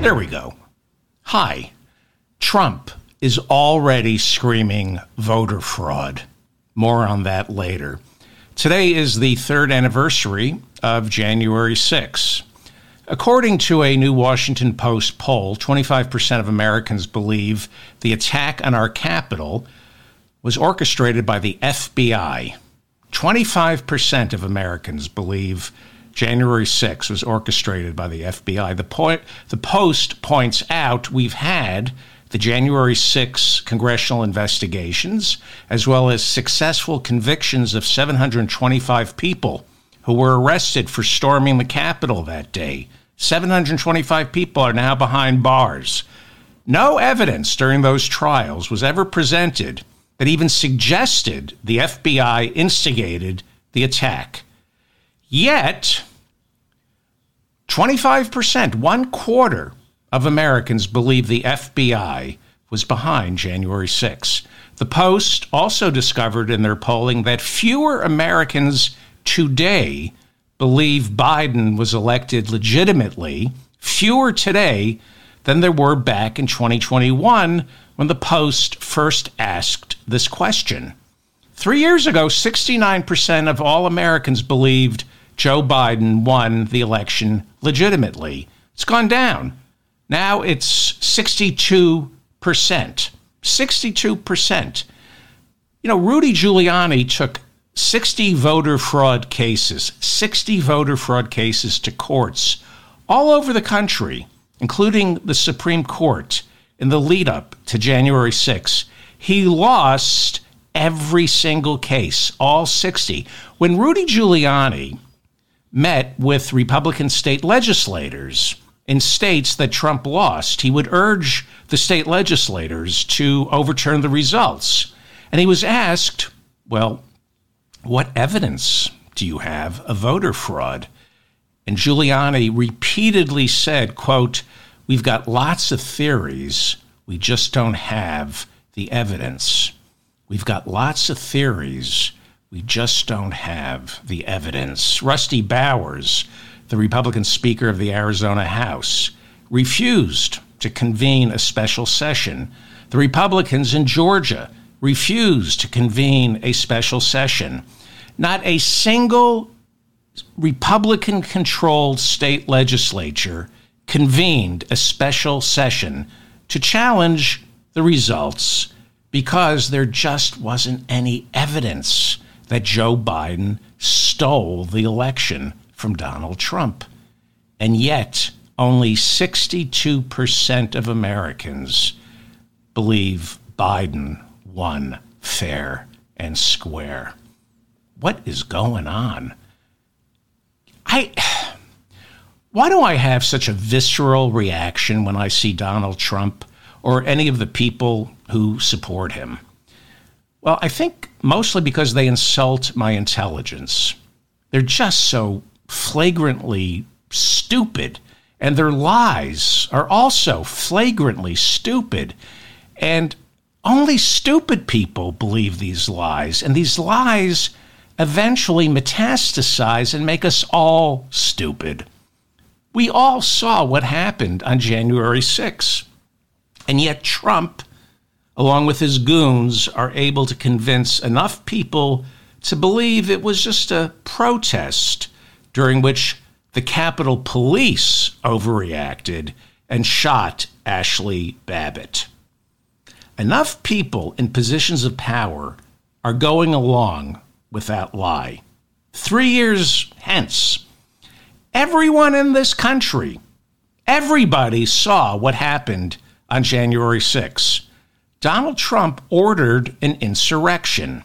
There we go. Hi. Trump is already screaming voter fraud. More on that later. Today is the third anniversary of January 6. According to a new Washington Post poll, 25% of Americans believe the attack on our Capitol was orchestrated by the FBI. 25% of Americans believe January 6 was orchestrated by the FBI. The, point, the Post points out we've had the January 6 congressional investigations, as well as successful convictions of 725 people who were arrested for storming the Capitol that day. 725 people are now behind bars. No evidence during those trials was ever presented that even suggested the FBI instigated the attack. Yet, 25%, one quarter of Americans believe the FBI was behind January 6. The Post also discovered in their polling that fewer Americans today believe Biden was elected legitimately, fewer today than there were back in 2021 when the Post first asked this question. Three years ago, 69% of all Americans believed Joe Biden won the election legitimately. It's gone down. Now it's 62%. 62%. You know, Rudy Giuliani took 60 voter fraud cases, 60 voter fraud cases to courts all over the country, including the Supreme Court in the lead up to January 6. He lost every single case, all 60. When Rudy Giuliani met with Republican state legislators in states that Trump lost. He would urge the state legislators to overturn the results. And he was asked, well, what evidence do you have of voter fraud? And Giuliani repeatedly said, quote, we've got lots of theories, we just don't have the evidence. We've got lots of theories, we just don't have the evidence. Rusty Bowers, the Republican Speaker of the Arizona House, refused to convene a special session. The Republicans in Georgia refused to convene a special session. Not a single Republican controlled state legislature convened a special session to challenge the results because there just wasn't any evidence that Joe Biden stole the election from Donald Trump. And yet, only 62% of Americans believe Biden won fair and square. What is going on? I why do I have such a visceral reaction when I see Donald Trump or any of the people who support him? Well, I think mostly because they insult my intelligence. They're just so flagrantly stupid, and their lies are also flagrantly stupid. And only stupid people believe these lies, and these lies eventually metastasize and make us all stupid. We all saw what happened on January 6th. And yet, Trump along with his goons, are able to convince enough people to believe it was just a protest during which the Capitol Police overreacted and shot Ashli Babbitt. Enough people in positions of power are going along with that lie. Three years hence, everyone in this country, everybody saw what happened on January 6. Donald Trump ordered an insurrection.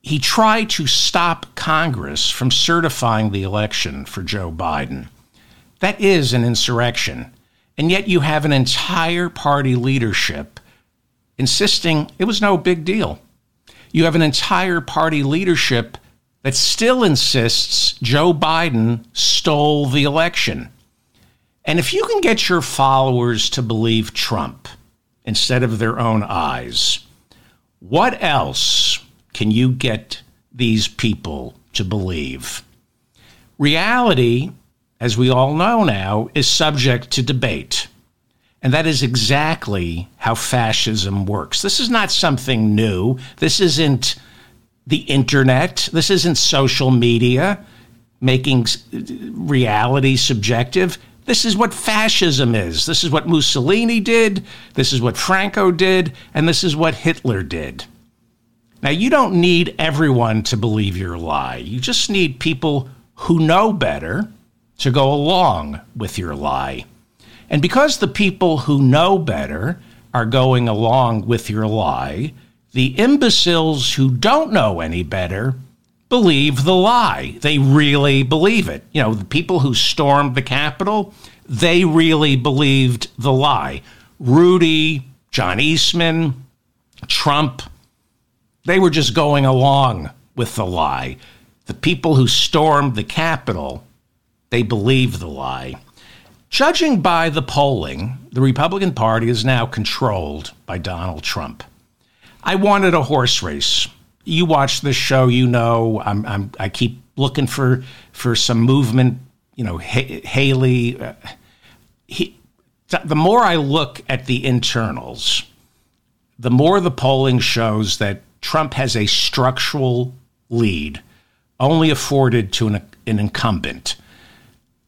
He tried to stop Congress from certifying the election for Joe Biden. That is an insurrection. And yet you have an entire party leadership insisting it was no big deal. You have an entire party leadership that still insists Joe Biden stole the election. And if you can get your followers to believe Trump, instead of their own eyes. What else can you get these people to believe? Reality as we all know now, is subject to debate. And that is exactly how fascism works. This is not something new. This isn't the internet. This isn't social media making uh, reality subjective. This is what fascism is. This is what Mussolini did. This is what Franco did. And this is what Hitler did. Now, you don't need everyone to believe your lie. You just need people who know better to go along with your lie. And because the people who know better are going along with your lie, the imbeciles who don't know any better believe the lie. They really believe it. You know, the people who stormed the Capitol, they really believed the lie. Rudy, John Eastman, Trump, they were just going along with the lie. The people who stormed the Capitol, they believe the lie. Judging by the polling, the Republican Party is now controlled by Donald Trump. I wanted a horse race. You watch this show, you know I'm, I'm i keep looking for for some movement. You know, Haley. Uh, he, the more I look at the internals, the more the polling shows that Trump has a structural lead only afforded to an, an incumbent.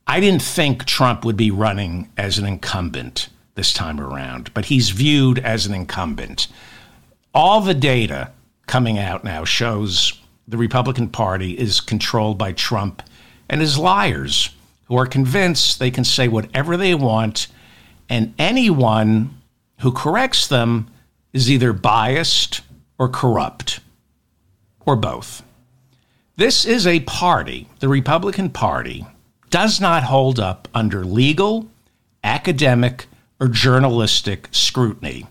I didn't think Trump would be running as an incumbent this time around, but he's viewed as an incumbent. All the data coming out now shows the Republican Party is controlled by Trump and his liars who are convinced they can say whatever they want, and anyone who corrects them is either biased or corrupt, or both. This is a party, the Republican Party, does not hold up under legal, academic, or journalistic scrutiny.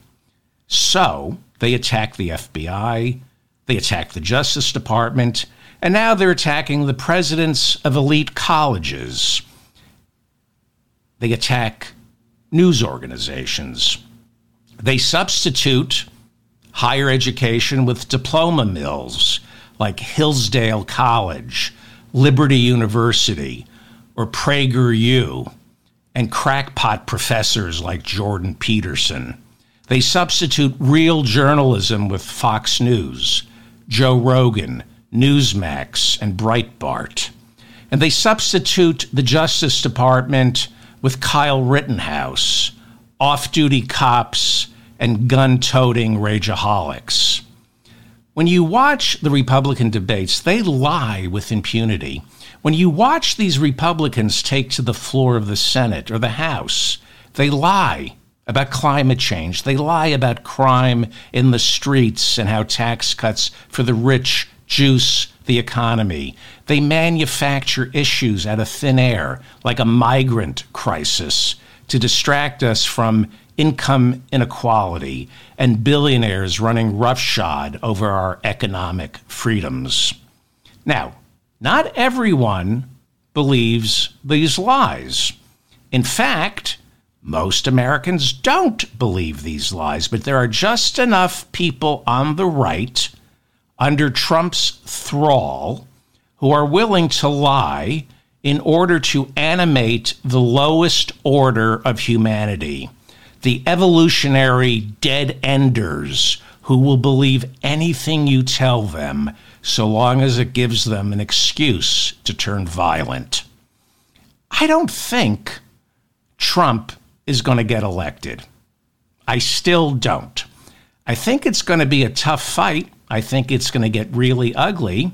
So they attack the FBI, they attack the Justice Department, and now they're attacking the presidents of elite colleges. They attack news organizations. They substitute higher education with diploma mills like Hillsdale College, Liberty University, or PragerU, and crackpot professors like Jordan Peterson. They substitute real journalism with Fox News, Joe Rogan, Newsmax, and Breitbart. And they substitute the Justice Department with Kyle Rittenhouse, off duty cops, and gun toting rageaholics. When you watch the Republican debates, they lie with impunity. When you watch these Republicans take to the floor of the Senate or the House, they lie about climate change. They lie about crime in the streets and how tax cuts for the rich juice the economy. They manufacture issues out of thin air, like a migrant crisis, to distract us from income inequality, and billionaires running roughshod over our economic freedoms. Now, not everyone believes these lies. In fact, most Americans don't believe these lies, but there are just enough people on the right under Trump's thrall who are willing to lie in order to animate the lowest order of humanity the evolutionary dead enders who will believe anything you tell them so long as it gives them an excuse to turn violent. I don't think Trump is going to get elected. I still don't. I think it's going to be a tough fight. I think it's going to get really ugly.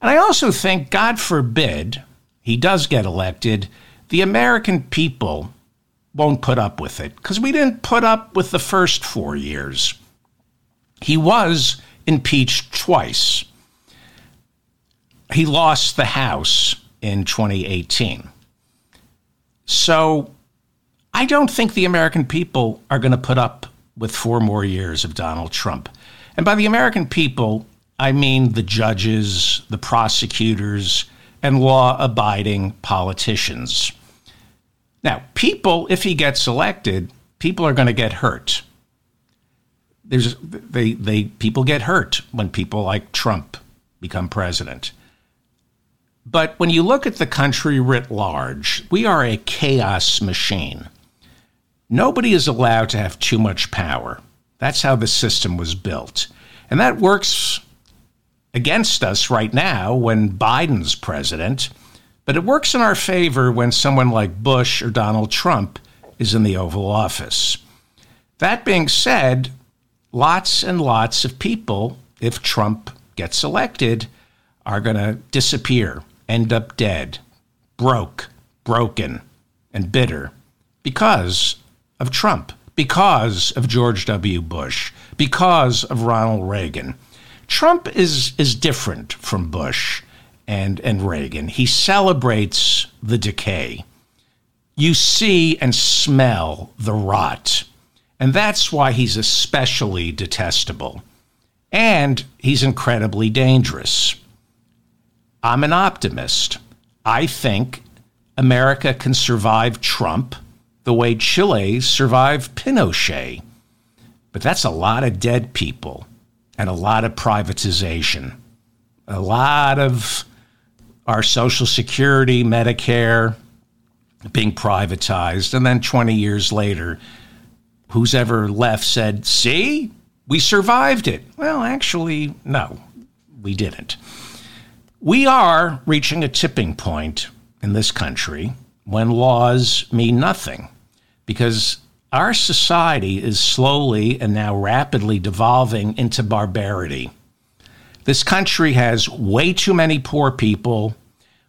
And I also think, God forbid, he does get elected, the American people won't put up with it because we didn't put up with the first four years. He was impeached twice. He lost the House in 2018. So I don't think the American people are going to put up with four more years of Donald Trump. And by the American people, I mean the judges, the prosecutors, and law abiding politicians. Now, people, if he gets elected, people are going to get hurt. There's they they people get hurt when people like Trump become president. But when you look at the country writ large, we are a chaos machine. Nobody is allowed to have too much power. That's how the system was built. And that works against us right now when Biden's president, but it works in our favor when someone like Bush or Donald Trump is in the Oval Office. That being said, lots and lots of people, if Trump gets elected, are going to disappear, end up dead, broke, broken, and bitter because of Trump, because of George W. Bush, because of Ronald Reagan. Trump is, is different from Bush and, and Reagan. He celebrates the decay. You see and smell the rot. And that's why he's especially detestable. And he's incredibly dangerous. I'm an optimist. I think America can survive Trump the way Chile survived Pinochet. But that's a lot of dead people and a lot of privatization. A lot of our Social Security, Medicare being privatized. And then 20 years later, who's ever left said, See, we survived it. Well, actually, no, we didn't. We are reaching a tipping point in this country when laws mean nothing because our society is slowly and now rapidly devolving into barbarity. This country has way too many poor people,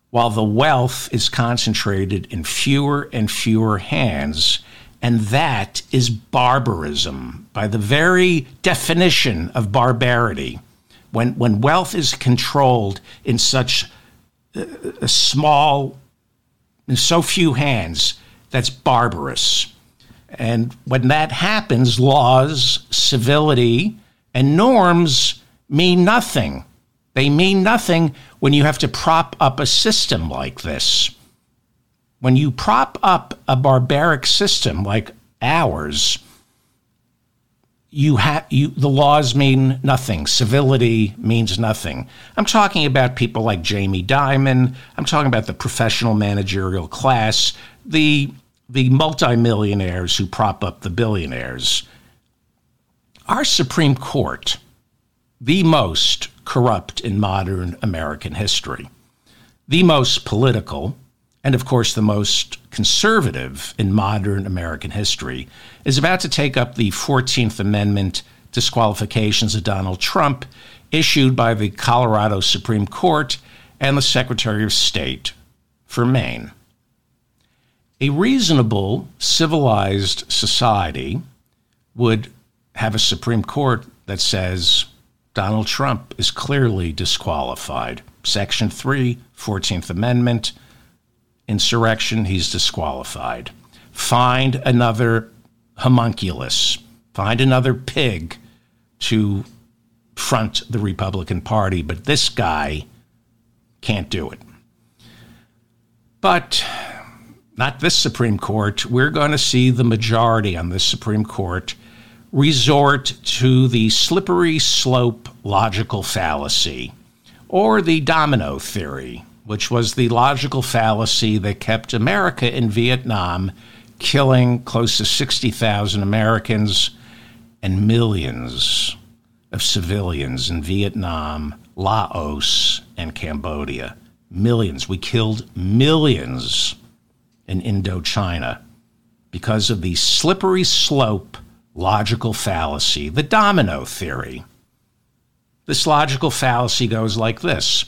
while the wealth is concentrated in fewer and fewer hands. And that is barbarism by the very definition of barbarity. When, when wealth is controlled in such a small, in so few hands, that's barbarous. And when that happens, laws, civility, and norms mean nothing. They mean nothing when you have to prop up a system like this. When you prop up a barbaric system like ours, you have you the laws mean nothing civility means nothing i'm talking about people like jamie dimon i'm talking about the professional managerial class the the multimillionaires who prop up the billionaires. Our Supreme Court, the most corrupt in modern American history, the most political, and of course the most conservative in modern American history, is about to take up the 14th Amendment disqualifications of Donald Trump issued by the Colorado Supreme Court and the Secretary of State for Maine. A reasonable, civilized society would have a Supreme Court that says Donald Trump is clearly disqualified. Section 3, 14th Amendment, insurrection, he's disqualified. Find another homunculus, find another pig to front the Republican Party, but this guy can't do it. But not this Supreme Court, we're going to see the majority on this Supreme Court resort to the slippery slope logical fallacy or the domino theory, which was the logical fallacy that kept America in Vietnam killing close to 60,000 Americans and millions of civilians in Vietnam, Laos, and Cambodia. Millions. We killed millions in Indochina because of the slippery slope logical fallacy, the domino theory. This logical fallacy goes like this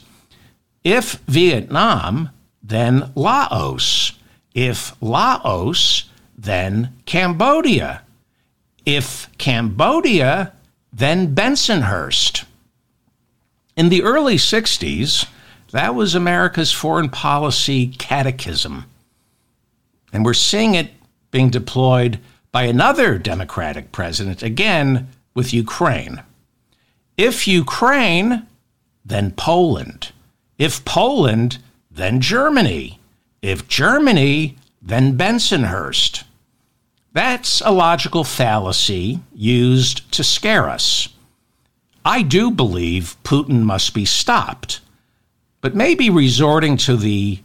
If Vietnam, then Laos. If Laos, then Cambodia. If Cambodia, then Bensonhurst. In the early 60s, that was America's foreign policy catechism. And we're seeing it being deployed by another Democratic president, again with Ukraine. If Ukraine, then Poland. If Poland, then Germany. If Germany, then Bensonhurst. That's a logical fallacy used to scare us. I do believe Putin must be stopped. but maybe resorting to the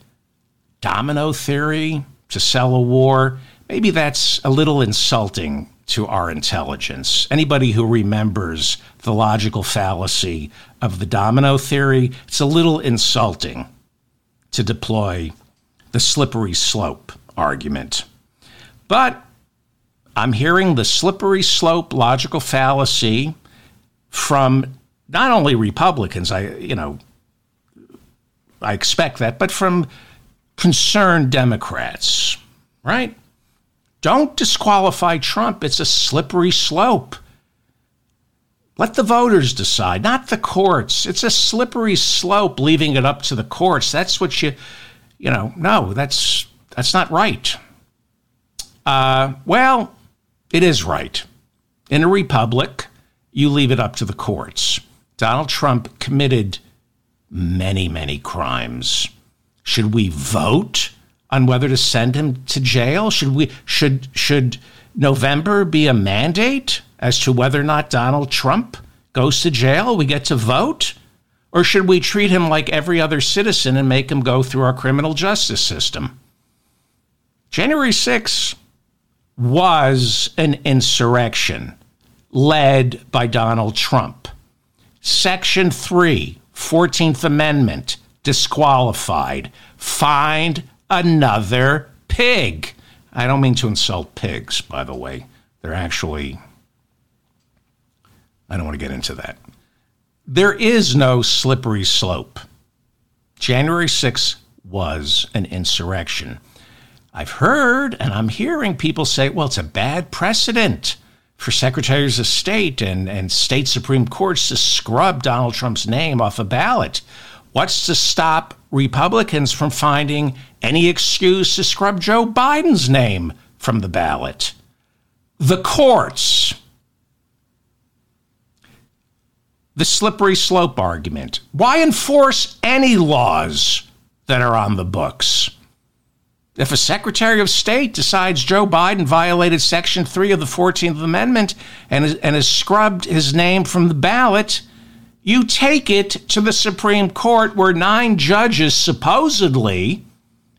domino theory to sell a war, maybe that's a little insulting to our intelligence. Anybody who remembers the logical fallacy of the domino theory, it's a little insulting to deploy the slippery slope argument. But I'm hearing the slippery slope logical fallacy from not only Republicans, I you know I expect that, but from concerned Democrats, right? Don't disqualify Trump. It's a slippery slope. Let the voters decide, not the courts. It's a slippery slope leaving it up to the courts. That's what you you know, no, that's that's not right. Uh, well, it is right. In a republic, you leave it up to the courts. Donald Trump committed many, many crimes. Should we vote on whether to send him to jail? Should we should should November be a mandate as to whether or not Donald Trump goes to jail? We get to vote? Or should we treat him like every other citizen and make him go through our criminal justice system? January 6 was an insurrection led by Donald Trump. Section 3, 14th Amendment, disqualified. Find another pig. I don't mean to insult pigs, by the way. They're actually, I don't want to get into that. There is no slippery slope. January 6th was an insurrection. I've heard and I'm hearing people say, well, it's a bad precedent for secretaries of state and, and state Supreme Courts to scrub Donald Trump's name off a ballot. What's to stop Republicans from finding any excuse to scrub Joe Biden's name from the ballot? The courts the slippery slope argument. Why enforce any laws that are on the books? If a Secretary of State decides Joe Biden violated Section 3 of the 14th Amendment and, and has scrubbed his name from the ballot, you take it to the Supreme Court where nine judges supposedly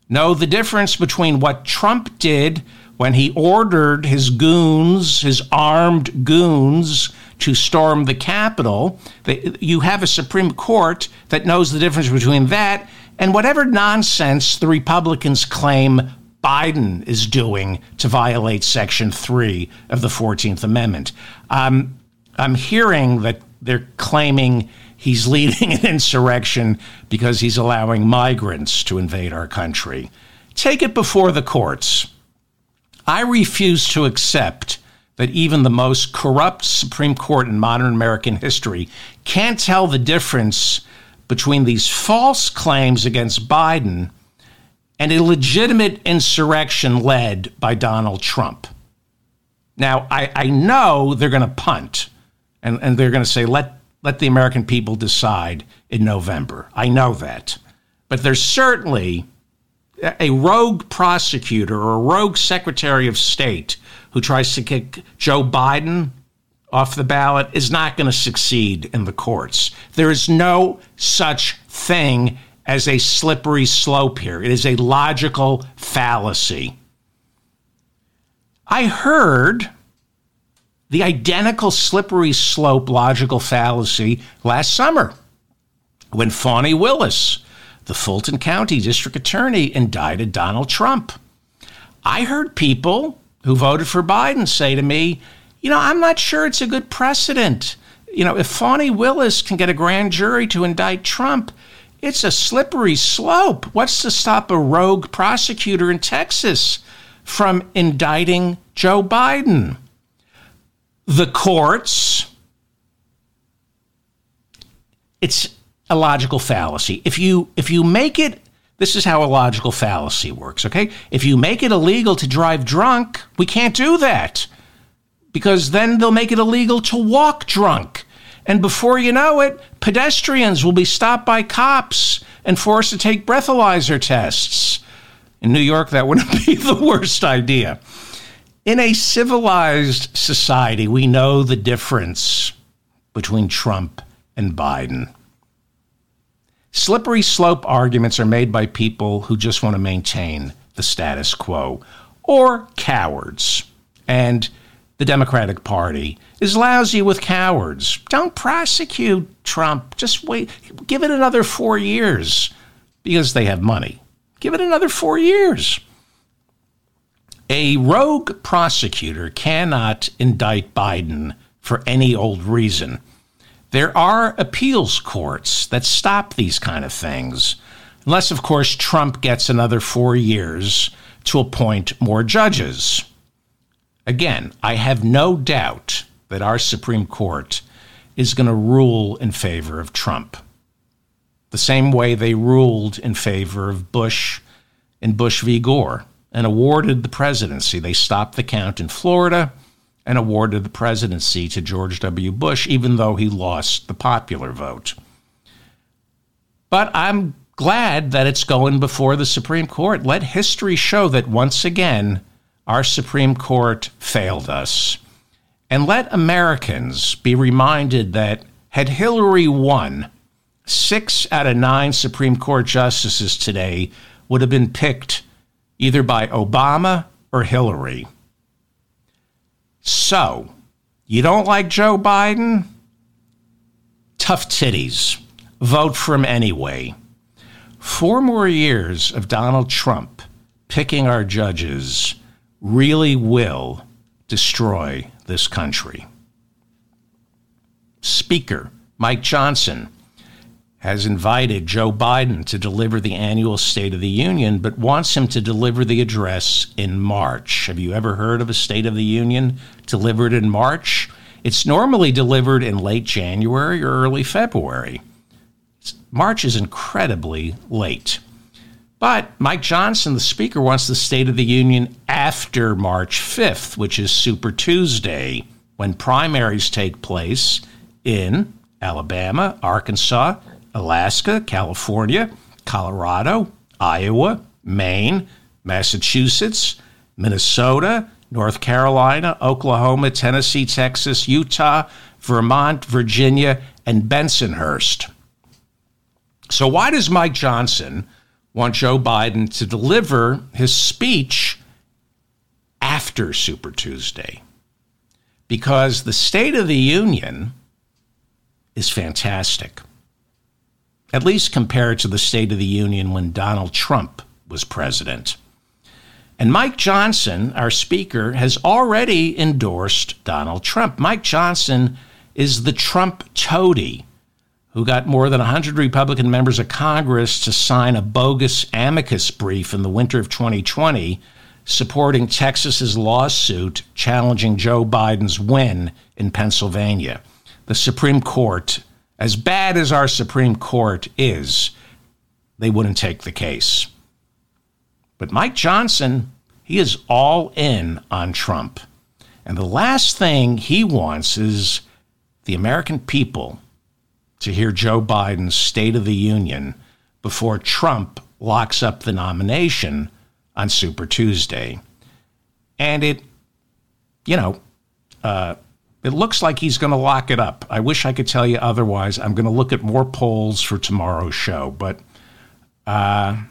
know the difference between what Trump did when he ordered his goons, his armed goons, to storm the Capitol. You have a Supreme Court that knows the difference between that and whatever nonsense the Republicans claim Biden is doing to violate Section 3 of the 14th Amendment. Um, I'm hearing that they're claiming he's leading an insurrection because he's allowing migrants to invade our country. Take it before the courts. I refuse to accept that even the most corrupt Supreme Court in modern American history can't tell the difference between these false claims against Biden and a legitimate insurrection led by Donald Trump. Now, I, I know they're going to punt and, and they're going to say, let, let the American people decide in November. I know that. But there's certainly a rogue prosecutor or a rogue secretary of state who tries to kick Joe Biden off the ballot is not going to succeed in the courts. There is no such thing as a slippery slope here. It is a logical fallacy. I heard the identical slippery slope logical fallacy last summer when Fani Willis, the Fulton County District Attorney, indicted Donald Trump. I heard people who voted for Biden say to me, you know, I'm not sure it's a good precedent. You know, if Fani Willis can get a grand jury to indict Trump, it's a slippery slope. What's to stop a rogue prosecutor in Texas from indicting Joe Biden? The courts. It's a logical fallacy. If you if you make it this is how a logical fallacy works, okay? If you make it illegal to drive drunk, we can't do that because then they'll make it illegal to walk drunk. And before you know it, pedestrians will be stopped by cops and forced to take breathalyzer tests. In New York, that wouldn't be the worst idea. In a civilized society, we know the difference between Trump and Biden. Slippery slope arguments are made by people who just want to maintain the status quo or cowards. And the Democratic Party is lousy with cowards. Don't prosecute Trump. Just wait. Give it another four years because they have money. Give it another four years. A rogue prosecutor cannot indict Biden for any old reason. There are appeals courts that stop these kind of things, unless, of course, Trump gets another four years to appoint more judges. Again, I have no doubt that our Supreme Court is going to rule in favor of Trump. The same way they ruled in favor of Bush and Bush v. Gore and awarded the presidency. They stopped the count in Florida and awarded the presidency to George W. Bush, even though he lost the popular vote. But I'm glad that it's going before the Supreme Court. Let history show that once again, our Supreme Court failed us. And let Americans be reminded that had Hillary won, six out of nine Supreme Court justices today would have been picked either by Obama or Hillary. So, you don't like Joe Biden? Tough titties. Vote for him anyway. Four more years of Donald Trump picking our judges really will destroy this country. Speaker Mike Johnson has invited Joe Biden to deliver the annual State of the Union, but wants him to deliver the address in March. Have you ever heard of a State of the Union delivered in March? It's normally delivered in late January or early February. March is incredibly late. But Mike Johnson, the Speaker, wants the State of the Union after March 5th, which is Super Tuesday, when primaries take place in Alabama, Arkansas, Alaska, California, Colorado, Iowa, Maine, Massachusetts, Minnesota, North Carolina, Oklahoma, Tennessee, Texas, Utah, Vermont, Virginia, and Bensonhurst. So, why does Mike Johnson want Joe Biden to deliver his speech after Super Tuesday? Because the State of the Union is fantastic at least compared to the State of the Union when Donald Trump was president. And Mike Johnson, our speaker, has already endorsed Donald Trump. Mike Johnson is the Trump toady who got more than 100 Republican members of Congress to sign a bogus amicus brief in the winter of 2020 supporting Texas's lawsuit challenging Joe Biden's win in Pennsylvania. The Supreme Court as bad as our Supreme Court is, they wouldn't take the case. But Mike Johnson, he is all in on Trump. And the last thing he wants is the American people to hear Joe Biden's State of the Union before Trump locks up the nomination on Super Tuesday. And it, you know, uh, it looks like he's going to lock it up. I wish I could tell you otherwise. I'm going to look at more polls for tomorrow's show. But uh,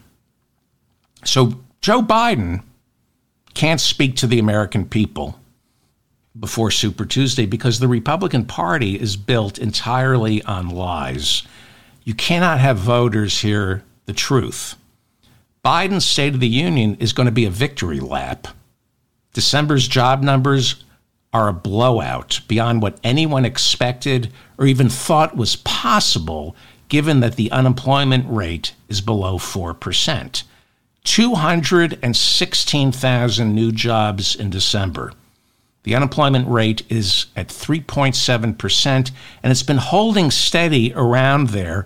so Joe Biden can't speak to the American people before Super Tuesday because the Republican Party is built entirely on lies. You cannot have voters hear the truth. Biden's State of the Union is going to be a victory lap. December's job numbers are a blowout beyond what anyone expected or even thought was possible, given that the unemployment rate is below 4%. 216,000 new jobs in December. The unemployment rate is at 3.7%, and it's been holding steady around there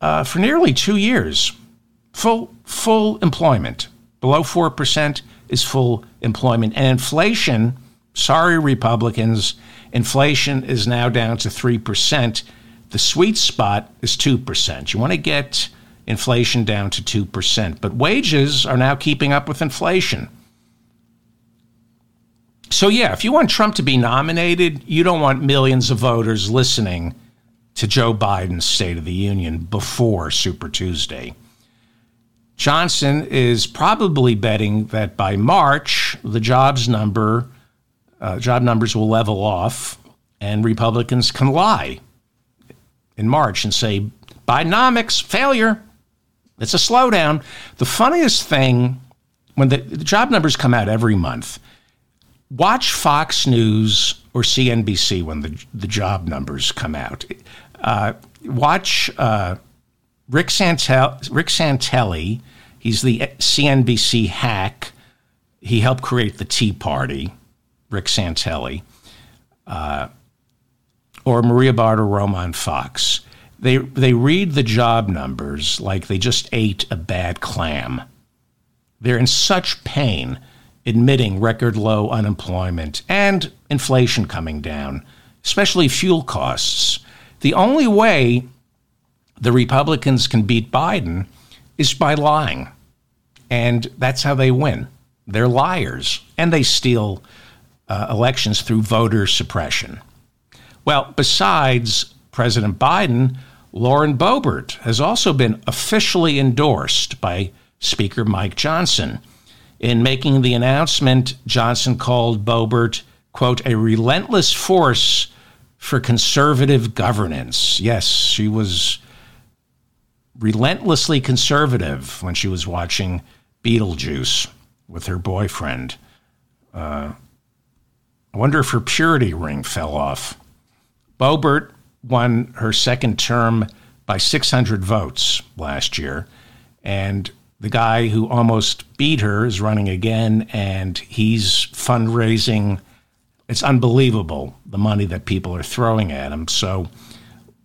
uh, for nearly two years. Full, full employment. Below 4% is full employment. And inflation Sorry, Republicans, inflation is now down to 3%. The sweet spot is 2%. You want to get inflation down to 2%, but wages are now keeping up with inflation. So, yeah, if you want Trump to be nominated, you don't want millions of voters listening to Joe Biden's State of the Union before Super Tuesday. Johnson is probably betting that by March, the jobs number, uh, job numbers will level off, and Republicans can lie in March and say Bidenomics failure. It's a slowdown. The funniest thing when the, the job numbers come out every month, watch Fox News or CNBC when the, the job numbers come out. Uh, watch uh, Rick, Santel- Rick Santelli. He's the CNBC hack. He helped create the Tea Party, Rick Santelli, uh, or Maria Bartiromo on Fox. They, they read the job numbers like they just ate a bad clam. They're in such pain admitting record low unemployment and inflation coming down, especially fuel costs. The only way the Republicans can beat Biden is by lying. And that's how they win. They're liars, and they steal uh, elections through voter suppression. Well, besides President Biden, Lauren Boebert has also been officially endorsed by Speaker Mike Johnson. In making the announcement, Johnson called Boebert, quote, a relentless force for conservative governance. Yes, she was relentlessly conservative when she was watching Beetlejuice with her boyfriend. Uh, I wonder if her purity ring fell off. Boebert won her second term by 600 votes last year, and the guy who almost beat her is running again, and he's fundraising. It's unbelievable the money that people are throwing at him. So,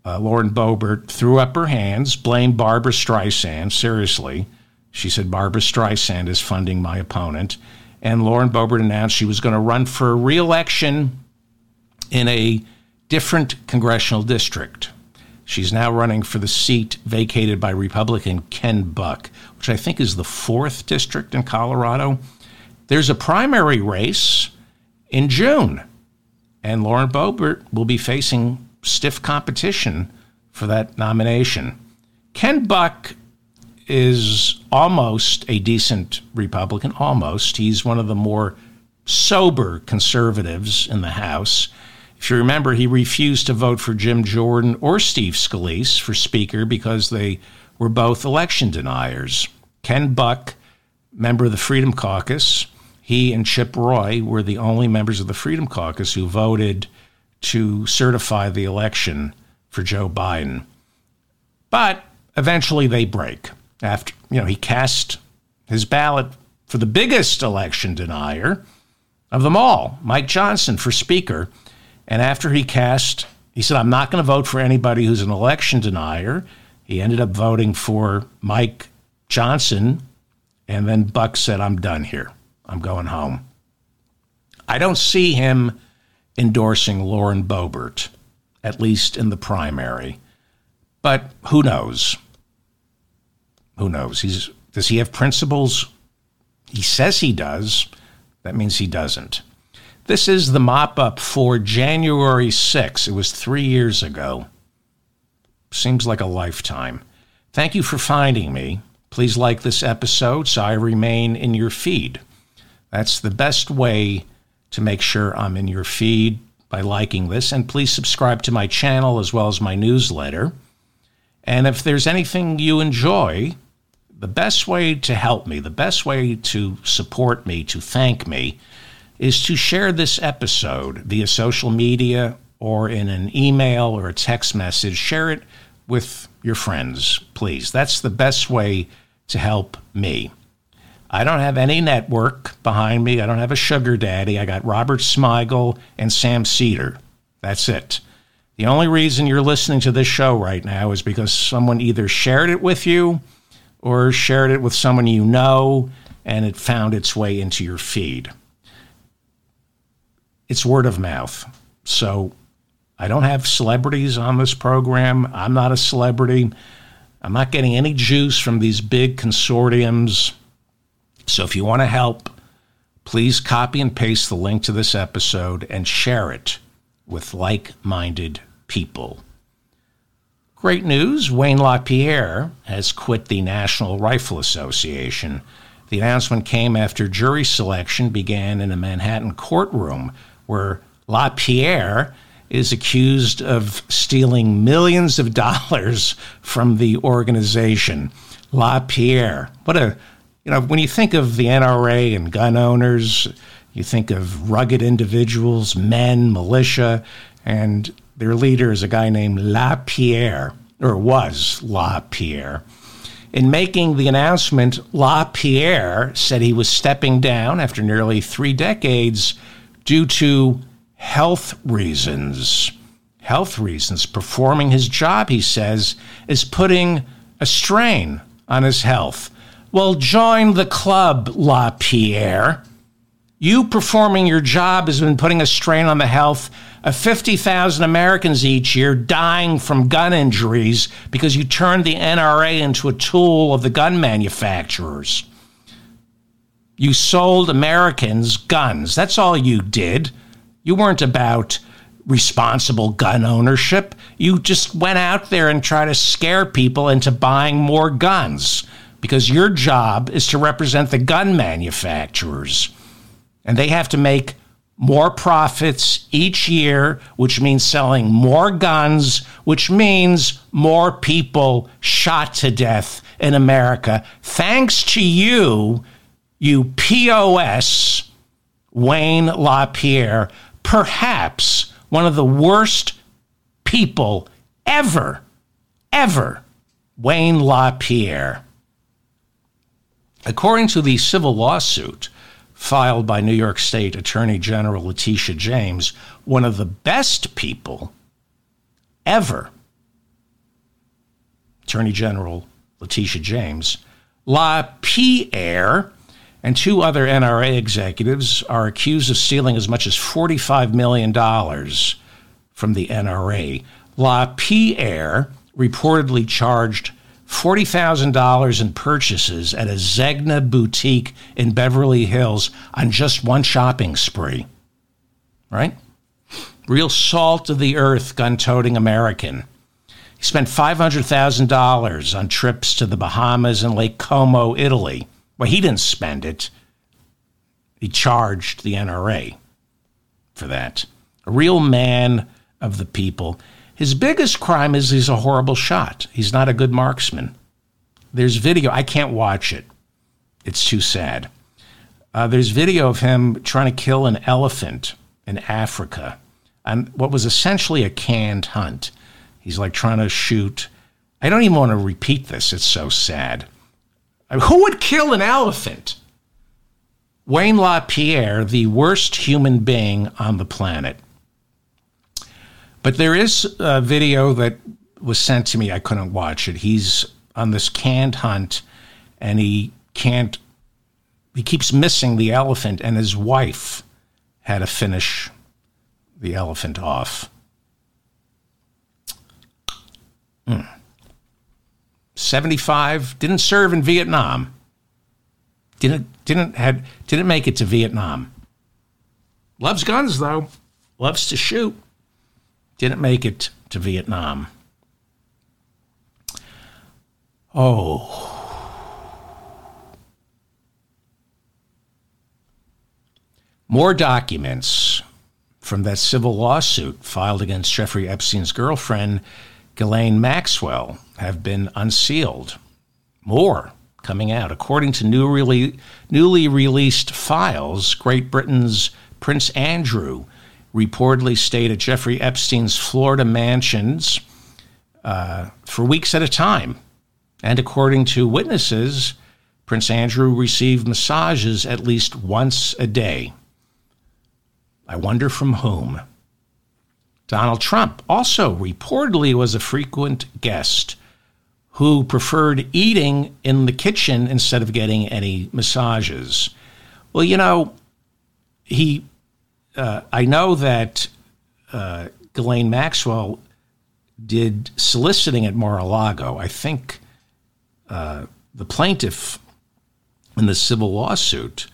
uh, Lauren Boebert threw up her hands, blamed Barbra Streisand. Seriously, she said Barbra Streisand is funding my opponent, and Lauren Boebert announced she was going to run for re-election in a different congressional district. She's now running for the seat vacated by Republican Ken Buck, which I think is the fourth district in Colorado. There's a primary race in June, and Lauren Boebert will be facing stiff competition for that nomination. Ken Buck is almost a decent Republican, almost. He's one of the more sober conservatives in the House. If you remember, he refused to vote for Jim Jordan or Steve Scalise for Speaker because they were both election deniers. Ken Buck, member of the Freedom Caucus, he and Chip Roy were the only members of the Freedom Caucus who voted to certify the election for Joe Biden. But eventually they break. After, you know, he cast his ballot for the biggest election denier of them all, Mike Johnson, for Speaker. And after he cast, he said, I'm not going to vote for anybody who's an election denier. He ended up voting for Mike Johnson. And then Buck said, I'm done here. I'm going home. I don't see him endorsing Lauren Boebert, at least in the primary. But who knows? Who knows? He's, does he have principles? He says he does. That means he doesn't. This is the mop up for January 6. It was three years ago. Seems like a lifetime. Thank you for finding me. Please like this episode so I remain in your feed. That's the best way to make sure I'm in your feed by liking this. And please subscribe to my channel as well as my newsletter. And if there's anything you enjoy, the best way to help me, the best way to support me, to thank me, is to share this episode via social media or in an email or a text message. Share it with your friends, please. That's the best way to help me. I don't have any network behind me. I don't have a sugar daddy. I got Robert Smigel and Sam Seder. That's it. The only reason you're listening to this show right now is because someone either shared it with you or shared it with someone you know and it found its way into your feed it's word of mouth. So I don't have celebrities on this program. I'm not a celebrity. I'm not getting any juice from these big consortiums. So if you want to help, please copy and paste the link to this episode and share it with like minded people. Great news Wayne LaPierre has quit the National Rifle Association. The announcement came after jury selection began in a Manhattan courtroom where LaPierre is accused of stealing millions of dollars from the organization. LaPierre, what a, you know, when you think of the NRA and gun owners, you think of rugged individuals, men, militia, and their leader is a guy named LaPierre, or was LaPierre. In making the announcement, LaPierre said he was stepping down after nearly three decades due to health reasons. Health reasons. Performing his job, he says, is putting a strain on his health. Well, join the club, LaPierre. You performing your job has been putting a strain on the health of 50,000 Americans each year dying from gun injuries because you turned the NRA into a tool of the gun manufacturers. You sold Americans guns. That's all you did. You weren't about responsible gun ownership. You just went out there and tried to scare people into buying more guns because your job is to represent the gun manufacturers and they have to make more profits each year, which means selling more guns, which means more people shot to death in America. Thanks to you, you POS, Wayne LaPierre, perhaps one of the worst people ever, ever, Wayne LaPierre. According to the civil lawsuit, filed by New York State Attorney General Letitia James, one of the best people ever, Attorney General Letitia James, LaPierre, and two other NRA executives are accused of stealing as much as $45 million from the NRA. LaPierre reportedly charged $40,000 in purchases at a Zegna boutique in Beverly Hills on just one shopping spree. Right? Real salt of the earth gun toting American. He spent $500,000 on trips to the Bahamas and Lake Como, Italy. Well, he didn't spend it. He charged the NRA for that. A real man of the people. His biggest crime is he's a horrible shot. He's not a good marksman. There's video. I can't watch it. It's too sad. Uh, there's video of him trying to kill an elephant in Africa on what was essentially a canned hunt. He's like trying to shoot. I don't even want to repeat this. It's so sad. I mean, who would kill an elephant? Wayne LaPierre, the worst human being on the planet. But there is a video that was sent to me. I couldn't watch it. He's on this canned hunt and he can't, he keeps missing the elephant, and his wife had to finish the elephant off. Mm. 75 didn't serve in Vietnam. Didn't didn't had didn't make it to Vietnam. Loves guns though. Loves to shoot didn't make it to Vietnam. Oh. More documents from that civil lawsuit filed against Jeffrey Epstein's girlfriend, Ghislaine Maxwell, have been unsealed. More coming out. According to newly, newly released files, Great Britain's Prince Andrew reportedly stayed at Jeffrey Epstein's Florida mansions uh, for weeks at a time. And according to witnesses, Prince Andrew received massages at least once a day. I wonder from whom. Donald Trump also reportedly was a frequent guest who preferred eating in the kitchen instead of getting any massages. Well, you know, he uh, I know that uh, Ghislaine Maxwell did soliciting at Mar-a-Lago. I think uh, the plaintiff in the civil lawsuit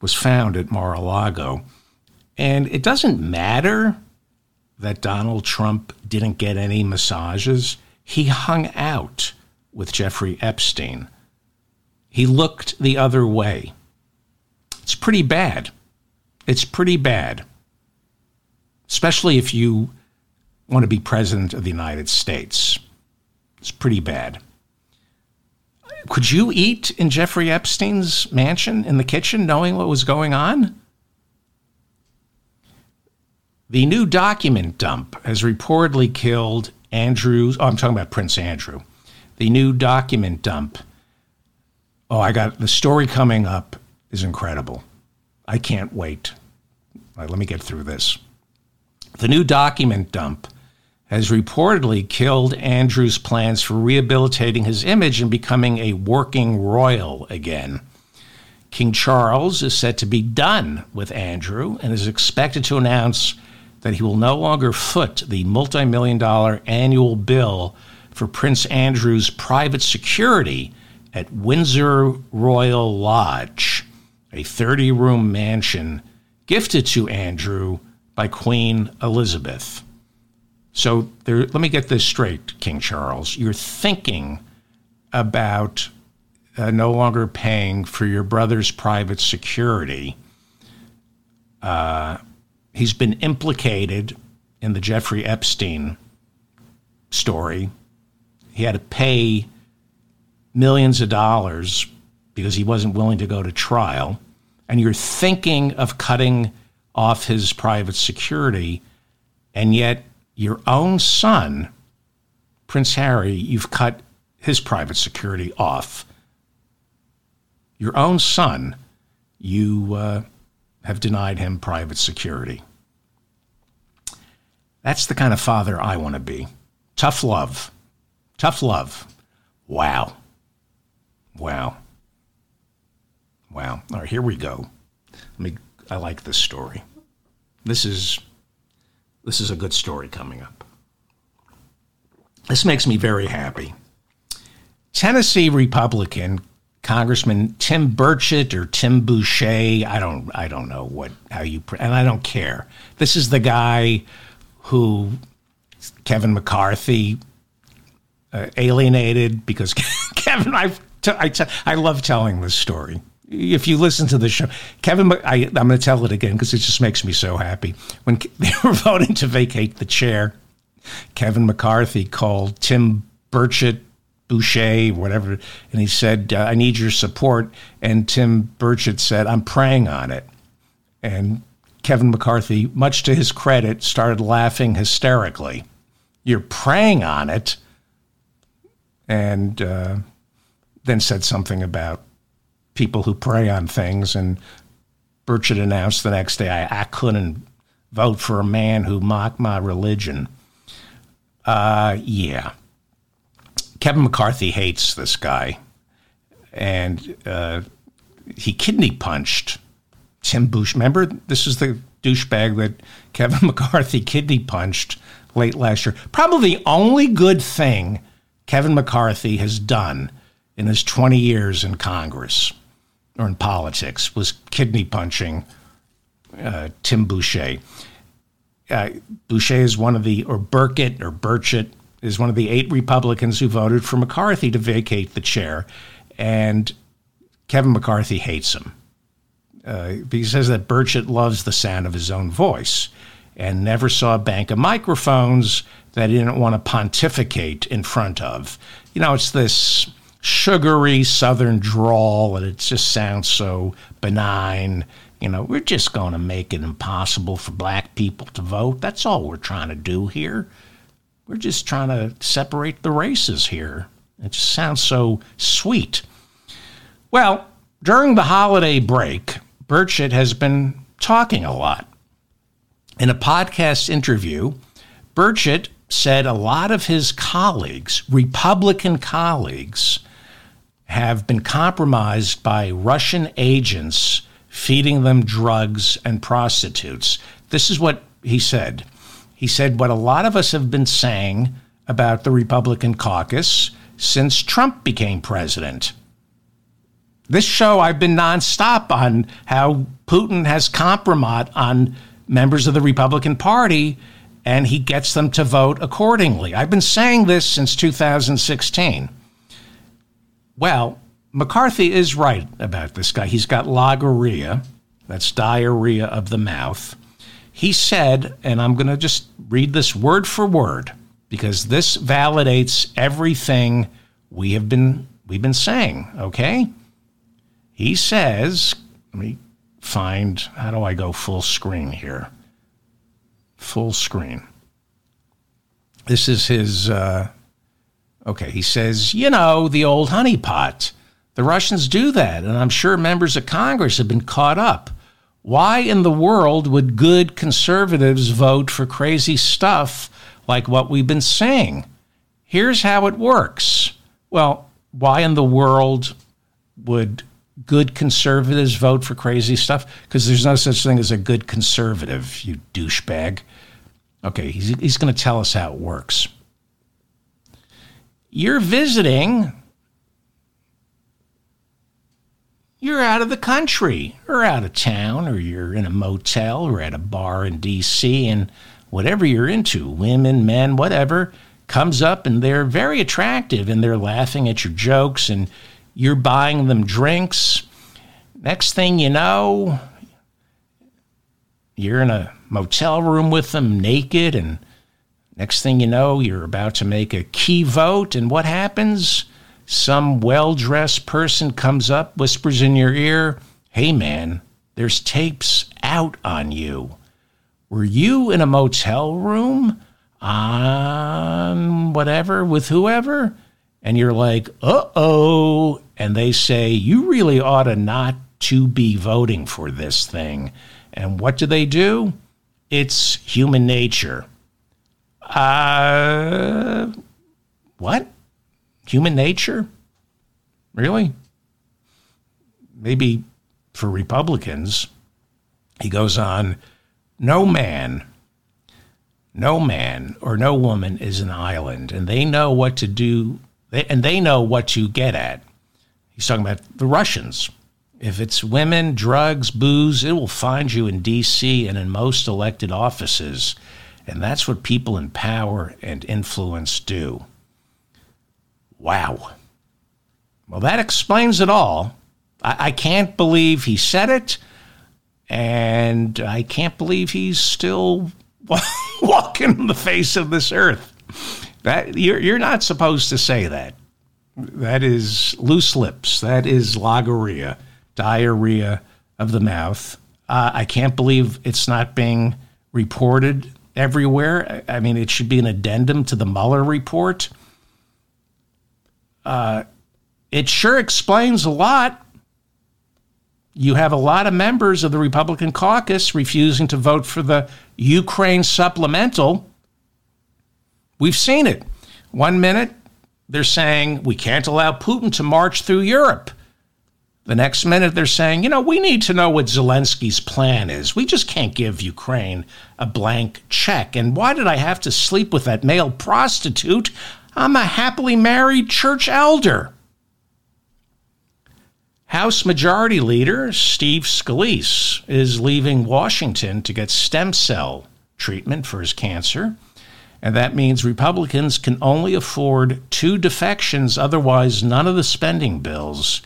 was found at Mar-a-Lago. And it doesn't matter that Donald Trump didn't get any massages. he hung out with Jeffrey Epstein. He looked the other way. It's pretty bad. It's pretty bad. Especially if you want to be president of the United States. It's pretty bad. Could you eat in Jeffrey Epstein's mansion in the kitchen knowing what was going on? The new document dump has reportedly killed Andrew's. Oh, I'm talking about Prince Andrew. The new document dump. Oh, I got the story coming up is incredible. I can't wait. Right, let me get through this. The new document dump has reportedly killed Andrew's plans for rehabilitating his image and becoming a working royal again. King Charles is said to be done with Andrew and is expected to announce that he will no longer foot the multi million dollar annual bill for Prince Andrew's private security at Windsor Royal Lodge, a 30 room mansion gifted to Andrew by Queen Elizabeth. So there, let me get this straight, King Charles. You're thinking about uh, no longer paying for your brother's private security. Uh, he's been implicated in the Jeffrey Epstein story. He had to pay millions of dollars because he wasn't willing to go to trial. And you're thinking of cutting off his private security, and yet your own son, Prince Harry, you've cut his private security off. Your own son, you uh, have denied him private security. That's the kind of father I want to be. Tough love. Tough love. Wow. Wow. Wow. All right, here we go. Let me I like this story. This is this is a good story coming up. This makes me very happy. Tennessee Republican Congressman Tim Burchett or Tim Boucher, I don't I don't know what how you and I don't care. This is the guy who Kevin McCarthy uh, alienated because Kevin I I, t- I love telling this story if you listen to the show, Kevin, I, am going to tell it again because it just makes me so happy. When they were voting to vacate the chair, Kevin McCarthy called Tim Burchett, Boucher, whatever, and he said, uh, I need your support. And Tim Burchett said, I'm praying on it. And Kevin McCarthy, much to his credit, started laughing hysterically. You're praying on it. And uh, then said something about people who prey on things. And Burchett announced the next day, I, I couldn't vote for a man who mocked my religion. Uh, yeah. Kevin McCarthy hates this guy. And uh, he kidney punched Tim Bush. Remember, this is the douchebag that Kevin McCarthy kidney punched late last year. Probably the only good thing Kevin McCarthy has done in his 20 years in Congress or in politics was kidney punching uh, Tim Boucher. Uh, Boucher is one of the, or Burkett or Burchett is one of the eight Republicans who voted for McCarthy to vacate the chair. And Kevin McCarthy hates him. Uh, he says that Burchett loves the sound of his own voice and never saw a bank of microphones that he didn't want to pontificate in front of. You know, it's this sugary southern drawl and it just sounds so benign. You know, we're just going to make it impossible for black people to vote. That's all we're trying to do here. We're just trying to separate the races here. It just sounds so sweet. Well, during the holiday break, Burchett has been talking a lot. In a podcast interview, Burchett said a lot of his colleagues, Republican colleagues, have been compromised by Russian agents feeding them drugs and prostitutes. This is what he said. He said what a lot of us have been saying about the Republican caucus since Trump became president. This show, I've been nonstop on how Putin has compromised on members of the Republican Party and he gets them to vote accordingly. I've been saying this since 2016. Well, McCarthy is right about this guy. He's got logorrhea, that's diarrhea of the mouth. He said, and I'm going to just read this word for word because this validates everything we have been we've been saying, okay? He says, let me find how do I go full screen here? Full screen. This is his uh, okay, he says, you know, the old honeypot. The Russians do that, and I'm sure members of Congress have been caught up. Why in the world would good conservatives vote for crazy stuff like what we've been saying? Here's how it works. Well, why in the world would good conservatives vote for crazy stuff? Because there's no such thing as a good conservative, you douchebag. Okay, he's, he's going to tell us how it works. You're visiting you're out of the country or out of town or you're in a motel or at a bar in DC and whatever you're into, women, men, whatever, comes up and they're very attractive and they're laughing at your jokes and you're buying them drinks. Next thing you know, you're in a motel room with them naked and next thing you know, you're about to make a key vote and what happens? some well dressed person comes up, whispers in your ear, Hey man, there's tapes out on you. Were you in a motel room on whatever with whoever? And you're like, uh oh. And they say, You really ought to not to be voting for this thing. And what do they do? It's human nature. Uh, what? human nature? Really? Maybe for Republicans, he goes on no man, no man or no woman is an island, and they know what to do, and they know what to get at. He's talking about the Russians. If it's women, drugs, booze, it will find you in D.C. and in most elected offices. And that's what people in power and influence do. Wow. Well, that explains it all. I, I can't believe he said it, and I can't believe he's still walking the face of this earth. That you're you're not supposed to say that. That is loose lips. That is logorrhea, diarrhea of the mouth. Uh, I can't believe it's not being reported everywhere. I mean, it should be an addendum to the Mueller report uh, it sure explains a lot. You have a lot of members of the Republican caucus refusing to vote for the Ukraine supplemental. We've seen it. One minute, they're saying we can't allow Putin to march through Europe. The next minute, they're saying, you know, we need to know what Zelensky's plan is. We just can't give Ukraine a blank check. And why did I have to sleep with that male prostitute? I'm a happily married church elder. House Majority Leader Steve Scalise is leaving Washington to get stem cell treatment for his cancer. And that means Republicans can only afford two defections, otherwise, none of the spending bills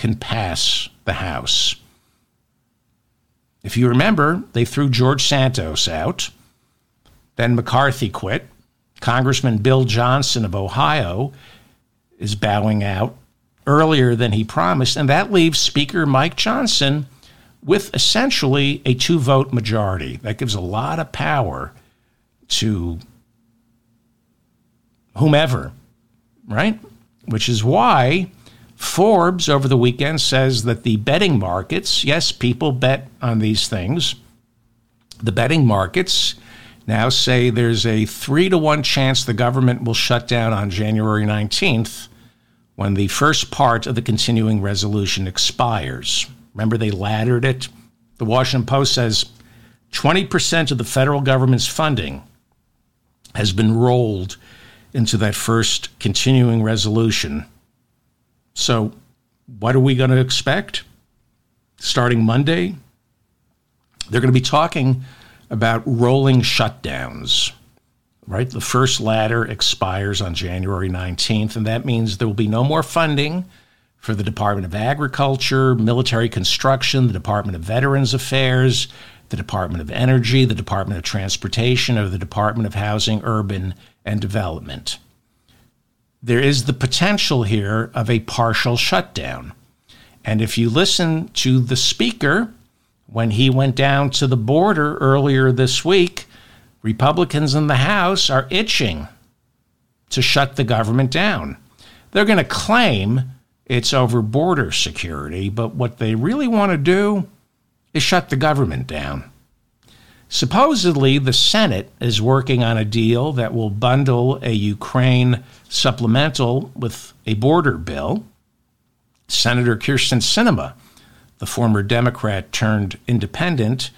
can pass the House. If you remember, they threw George Santos out. Then McCarthy quit. Congressman Bill Johnson of Ohio is bowing out earlier than he promised, and that leaves Speaker Mike Johnson with essentially a two vote majority. That gives a lot of power to whomever, right? Which is why Forbes over the weekend says that the betting markets, yes, people bet on these things, the betting markets now say there's a three to one chance the government will shut down on January 19th when the first part of the continuing resolution expires. Remember, they laddered it? The Washington Post says 20% of the federal government's funding has been rolled into that first continuing resolution. So, what are we going to expect? Starting Monday, they're going to be talking about rolling shutdowns. right? The first ladder expires on January 19th, and that means there will be no more funding for the Department of Agriculture, Military Construction, the Department of Veterans Affairs, the Department of Energy, the Department of Transportation, or the Department of Housing, Urban, and Development. There is the potential here of a partial shutdown. And if you listen to the speaker when he went down to the border earlier this week, Republicans in the House are itching to shut the government down. They're going to claim it's over border security, but what they really want to do is shut the government down. Supposedly, the Senate is working on a deal that will bundle a Ukraine supplemental with a border bill. Senator Kyrsten Sinema, the former Democrat turned independent,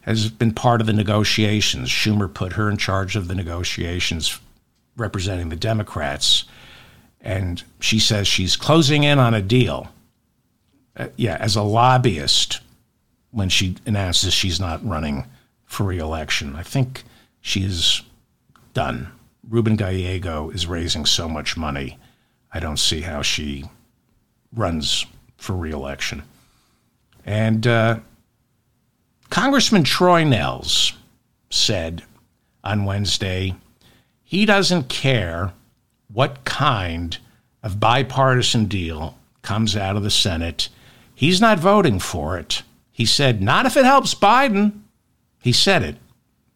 has been part of the negotiations. Schumer put her in charge of the negotiations representing the Democrats. And she says she's closing in on a deal. Uh, yeah, as a lobbyist when she announces she's not running for reelection. I think she is done. Ruben Gallego is raising so much money. I don't see how she runs for reelection. And uh, Congressman Troy Nehls said on Wednesday he doesn't care what kind of bipartisan deal comes out of the Senate. He's not voting for it. He said, not if it helps Biden. He said it.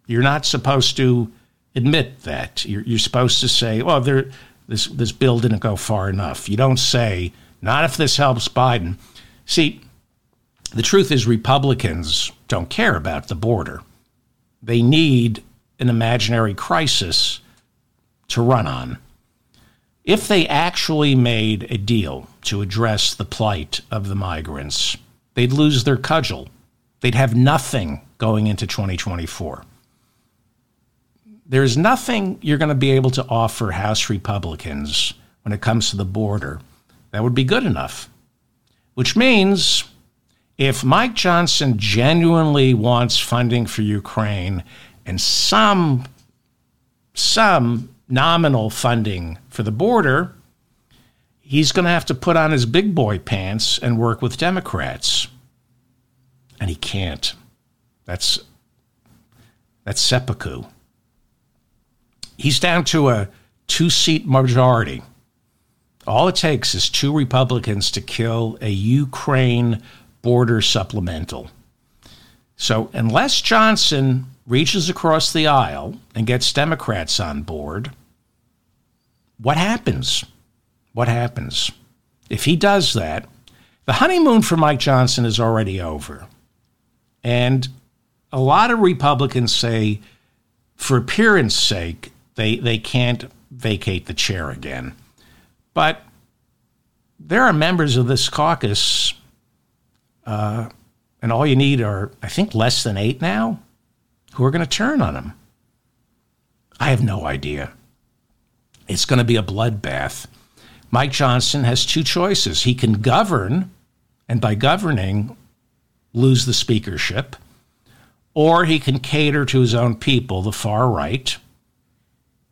You're not supposed to admit that. You're, you're supposed to say, well, there, this, this bill didn't go far enough. You don't say, not if this helps Biden. See, the truth is, Republicans don't care about the border. They need an imaginary crisis to run on. If they actually made a deal to address the plight of the migrants, they'd lose their cudgel. They'd have nothing going into 2024. There's nothing you're going to be able to offer House Republicans when it comes to the border that would be good enough, which means if Mike Johnson genuinely wants funding for Ukraine and some some nominal funding for the border, he's going to have to put on his big boy pants and work with Democrats. And he can't. That's that's seppuku. He's down to a two-seat majority. All it takes is two Republicans to kill a Ukraine border supplemental. So, unless Johnson reaches across the aisle and gets Democrats on board, what happens? What happens? If he does that, the honeymoon for Mike Johnson is already over. And a lot of Republicans say, for appearance sake, they, they can't vacate the chair again. But there are members of this caucus uh, and all you need are, I think, less than eight now who are going to turn on him. I have no idea. It's going to be a bloodbath. Mike Johnson has two choices. He can govern, and by governing, lose the speakership, or he can cater to his own people, the far right,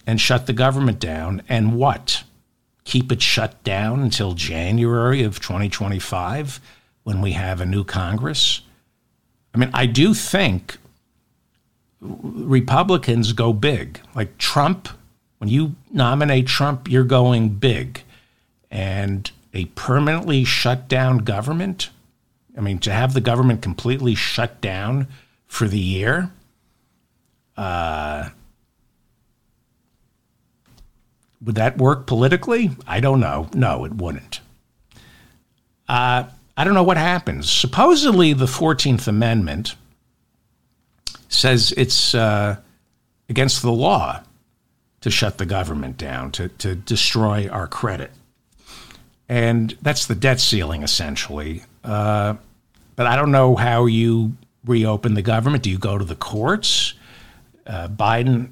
and shut the government down. And what? Keep it shut down until January of 2025? when we have a new Congress. I mean, I do think Republicans go big. Like Trump, when you nominate Trump, you're going big. And a permanently shut down government, I mean, to have the government completely shut down for the year, uh, would that work politically? I don't know. No, it wouldn't. Uh, I don't know what happens. Supposedly, the 14th Amendment says it's uh, against the law to shut the government down, to, to destroy our credit. And that's the debt ceiling, essentially. Uh, but I don't know how you reopen the government. Do you go to the courts? Uh, Biden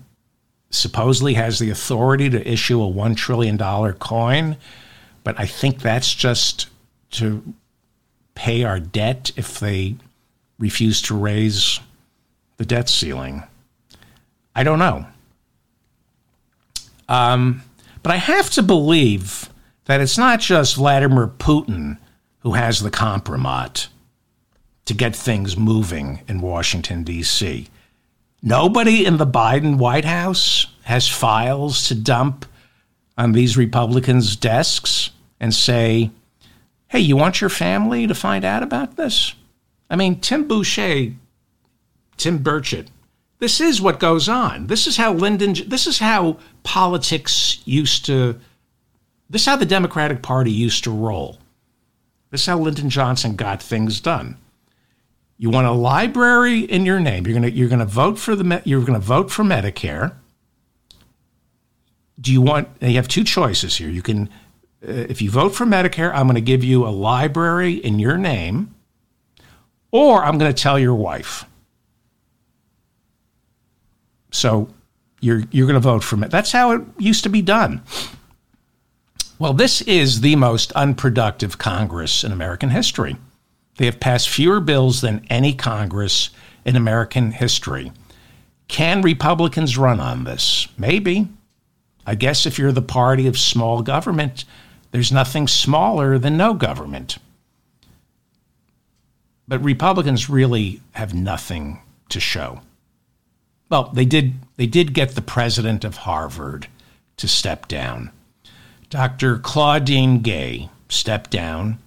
supposedly has the authority to issue a $1 trillion coin, but I think that's just to pay our debt if they refuse to raise the debt ceiling? I don't know. Um, but I have to believe that it's not just Vladimir Putin who has the compromise to get things moving in Washington, D.C. Nobody in the Biden White House has files to dump on these Republicans' desks and say, hey, you want your family to find out about this? I mean, Tim Boucher, Tim Burchett, this is what goes on. This is how Lyndon, this is how politics used to, this is how the Democratic Party used to roll. This is how Lyndon Johnson got things done. You want a library in your name. You're gonna you're gonna vote for the you're gonna vote for Medicare. Do you want? you have two choices here. You can, uh, if you vote for Medicare, I'm going to give you a library in your name, or I'm going to tell your wife. So you're you're going to vote for me. That's how it used to be done. Well, this is the most unproductive Congress in American history. They have passed fewer bills than any Congress in American history. Can Republicans run on this? Maybe. I guess if you're the party of small government, there's nothing smaller than no government. But Republicans really have nothing to show. Well, they did they did get the president of Harvard to step down. Dr. Claudine Gay stepped down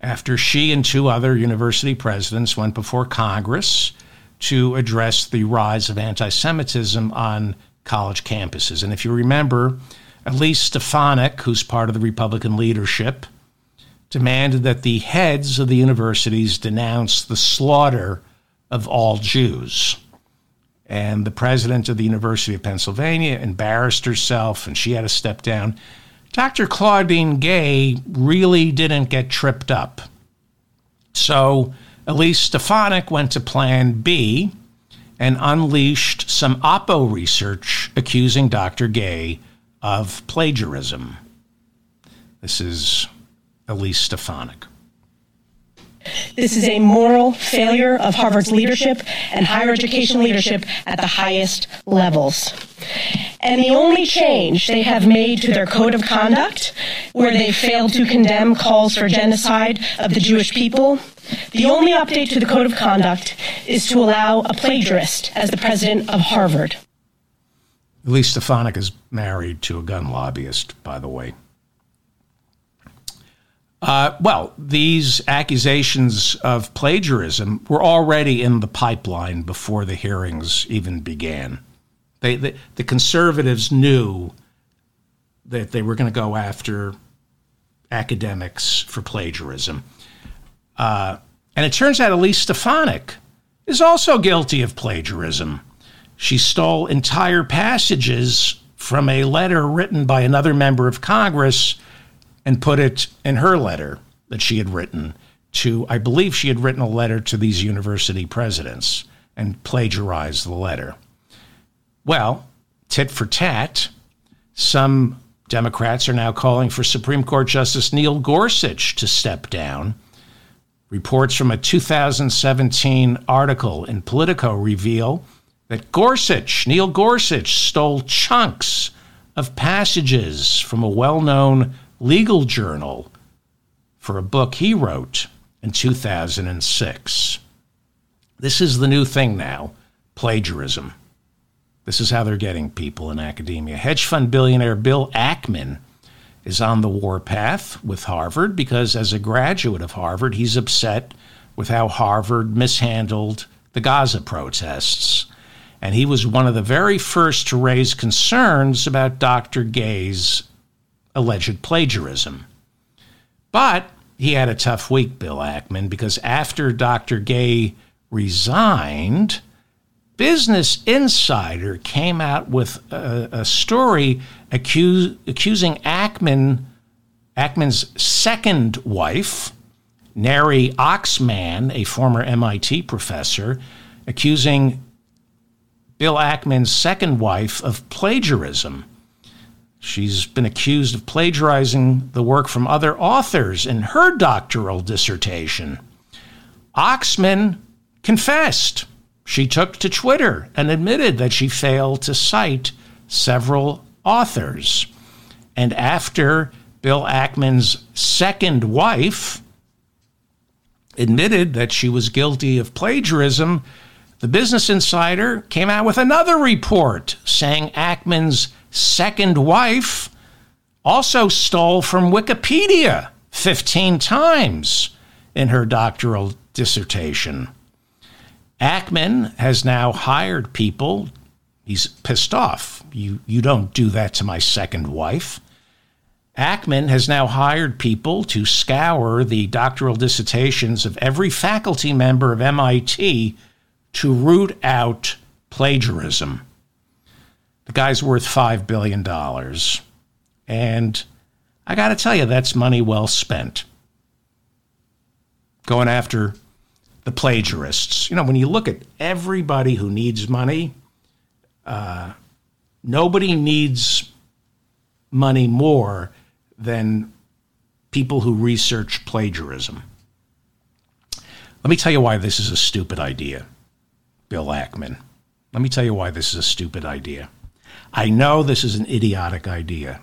after she and two other university presidents went before Congress to address the rise of anti Semitism on college campuses. And if you remember, Elise Stefanik, who's part of the Republican leadership, demanded that the heads of the universities denounce the slaughter of all Jews. And the president of the University of Pennsylvania embarrassed herself and she had to step down. Dr. Claudine Gay really didn't get tripped up. So Elise Stefanik went to Plan B and unleashed some Oppo research accusing Dr. Gay of plagiarism. This is Elise Stefanik. This is a moral failure of Harvard's leadership and higher education leadership at the highest levels. And the only change they have made to their code of conduct, where they failed to condemn calls for genocide of the Jewish people, the only update to the code of conduct is to allow a plagiarist as the president of Harvard. Elise Stefanik is married to a gun lobbyist, by the way. Uh, well, these accusations of plagiarism were already in the pipeline before the hearings even began. They, they the conservatives knew that they were going to go after academics for plagiarism. Uh, and it turns out Elise Stefanik is also guilty of plagiarism. She stole entire passages from a letter written by another member of Congress and put it in her letter that she had written to, I believe she had written a letter to these university presidents and plagiarized the letter. Well, tit for tat, some Democrats are now calling for Supreme Court Justice Neil Gorsuch to step down. Reports from a 2017 article in Politico reveal that Gorsuch, Neil Gorsuch, stole chunks of passages from a well known legal journal for a book he wrote in 2006. This is the new thing now plagiarism. This is how they're getting people in academia. Hedge fund billionaire Bill Ackman is on the warpath with Harvard because, as a graduate of Harvard, he's upset with how Harvard mishandled the Gaza protests. And he was one of the very first to raise concerns about Dr. Gay's alleged plagiarism. But he had a tough week, Bill Ackman, because after Dr. Gay resigned, Business Insider came out with a, a story accuse, accusing Ackman, Ackman's second wife, Neri Oxman, a former MIT professor, accusing Bill Ackman's second wife of plagiarism. She's been accused of plagiarizing the work from other authors in her doctoral dissertation. Oxman confessed. She took to Twitter and admitted that she failed to cite several authors. And after Bill Ackman's second wife admitted that she was guilty of plagiarism, the Business Insider came out with another report saying Ackman's second wife also stole from Wikipedia 15 times in her doctoral dissertation. Ackman has now hired people. He's pissed off. You, you don't do that to my second wife. Ackman has now hired people to scour the doctoral dissertations of every faculty member of MIT to root out plagiarism. The guy's worth $5 billion. And I got to tell you, that's money well spent. Going after the plagiarists. You know, when you look at everybody who needs money, uh, nobody needs money more than people who research plagiarism. Let me tell you why this is a stupid idea, Bill Ackman. Let me tell you why this is a stupid idea. I know this is an idiotic idea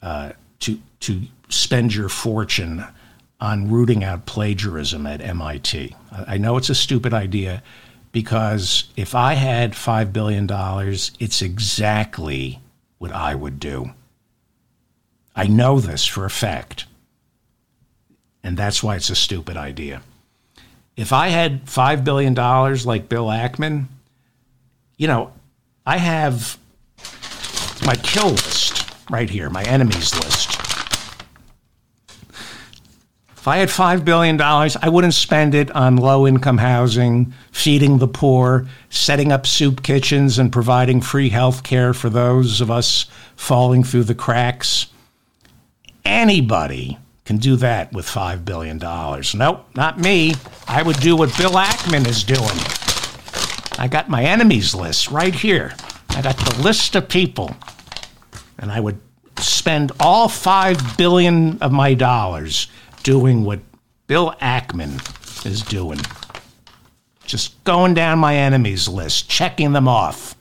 uh, to to spend your fortune on rooting out plagiarism at MIT. I know it's a stupid idea because if I had $5 billion, it's exactly what I would do. I know this for a fact. And that's why it's a stupid idea. If I had $5 billion like Bill Ackman, you know, I have my kill list right here, my enemies list. If I had $5 billion, I wouldn't spend it on low income housing, feeding the poor, setting up soup kitchens, and providing free health care for those of us falling through the cracks. Anybody can do that with $5 billion. Nope, not me. I would do what Bill Ackman is doing. I got my enemies list right here. I got the list of people. And I would spend all 5 billion of my dollars doing what Bill Ackman is doing. Just going down my enemies list, checking them off.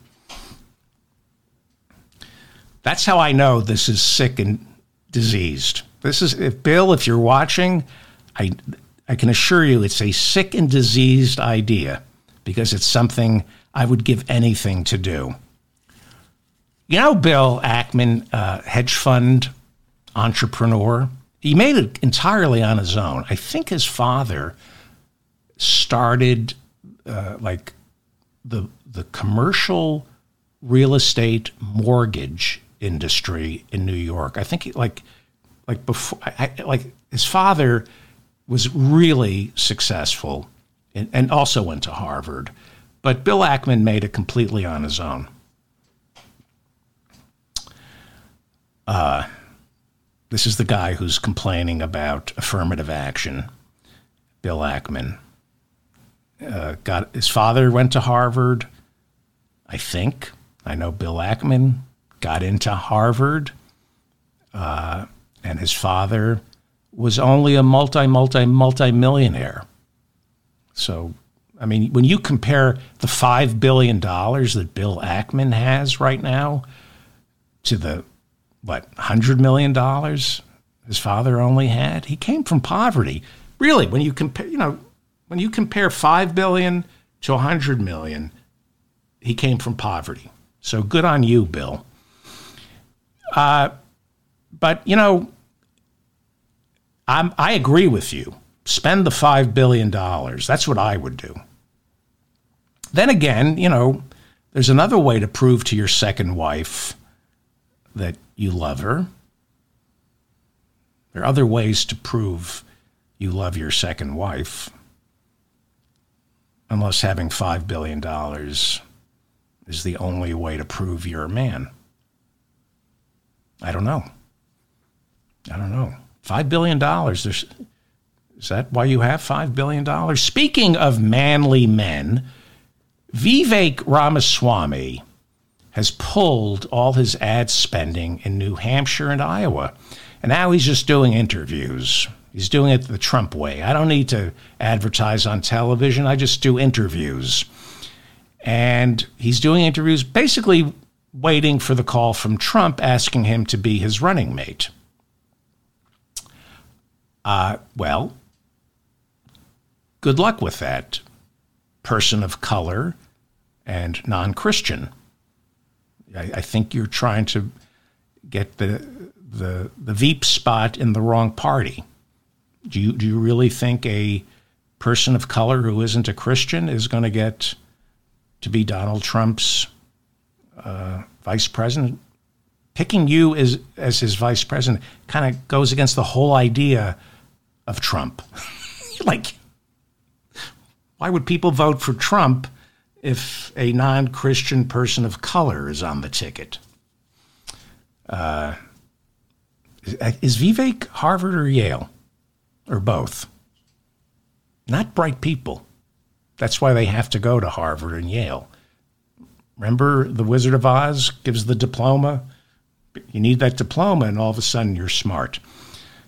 That's how I know this is sick and diseased. This is if Bill, if you're watching, I I can assure you it's a sick and diseased idea because it's something I would give anything to do. You know, Bill Ackman, uh, hedge fund entrepreneur, he made it entirely on his own. I think his father started uh, like the the commercial real estate mortgage industry in New York. I think he, like like before I, like his father was really successful and, and also went to Harvard. But Bill Ackman made it completely on his own. Uh, this is the guy who's complaining about affirmative action, Bill Ackman. Uh, got his father went to Harvard, I think. I know Bill Ackman got into Harvard, uh, and his father was only a multi, multi, multi millionaire. So, I mean, when you compare the $5 billion that Bill Ackman has right now to the what, $100 million his father only had? He came from poverty. Really, when you compare, you know, when you compare 5 billion to 100 million, he came from poverty. So good on you, Bill. Uh, but, you know, I'm, I agree with you. Spend the $5 billion. That's what I would do. Then again, you know, there's another way to prove to your second wife that you love her. There are other ways to prove you love your second wife, unless having $5 billion is the only way to prove you're a man. I don't know. I don't know. $5 billion. There's, is that why you have $5 billion? Speaking of manly men, Vivek Ramaswamy has pulled all his ad spending in New Hampshire and Iowa. And now he's just doing interviews. He's doing it the Trump way. I don't need to advertise on television, I just do interviews. And he's doing interviews basically waiting for the call from Trump asking him to be his running mate. Uh, well, good luck with that, person of color and non Christian. I, I, think you're trying to get the, the, the Veep spot in the wrong party. Do you, do you really think a person of color who isn't a Christian is going to get to be Donald Trump's uh, vice president? Picking you as, as his vice president kind of goes against the whole idea of Trump. like, why would people vote for Trump if a non Christian person of color is on the ticket? Uh, is Vivek Harvard or Yale? Or both? Not bright people. That's why they have to go to Harvard and Yale. Remember, The Wizard of Oz gives the diploma? You need that diploma, and all of a sudden you're smart.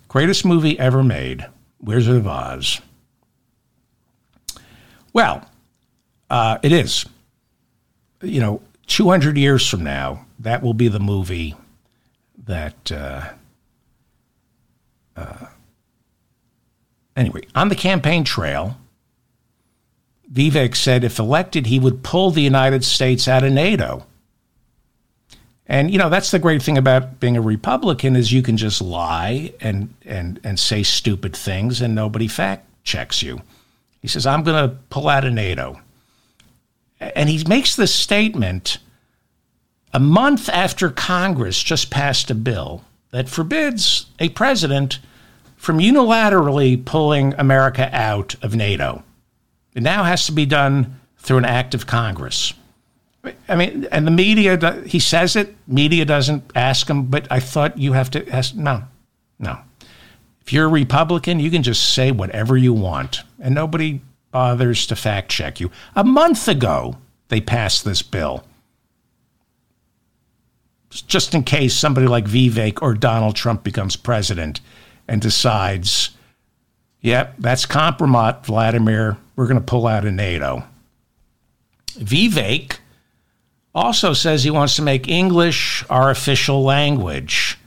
Greatest movie ever made Wizard of Oz. Well, uh, it is. You know, 200 years from now, that will be the movie that. Uh, uh, anyway, on the campaign trail, Vivek said if elected, he would pull the United States out of NATO. And you know that's the great thing about being a Republican is you can just lie and and and say stupid things and nobody fact checks you. He says I'm going to pull out of NATO. And he makes this statement a month after Congress just passed a bill that forbids a president from unilaterally pulling America out of NATO. It now has to be done through an act of Congress. I mean, and the media, he says it, media doesn't ask him, but I thought you have to ask. No, no. If you're a Republican, you can just say whatever you want, and nobody bothers to fact check you. A month ago, they passed this bill. Just in case somebody like Vivek or Donald Trump becomes president and decides, yep, that's compromise, Vladimir. We're going to pull out of NATO. Vivek also says he wants to make English our official language.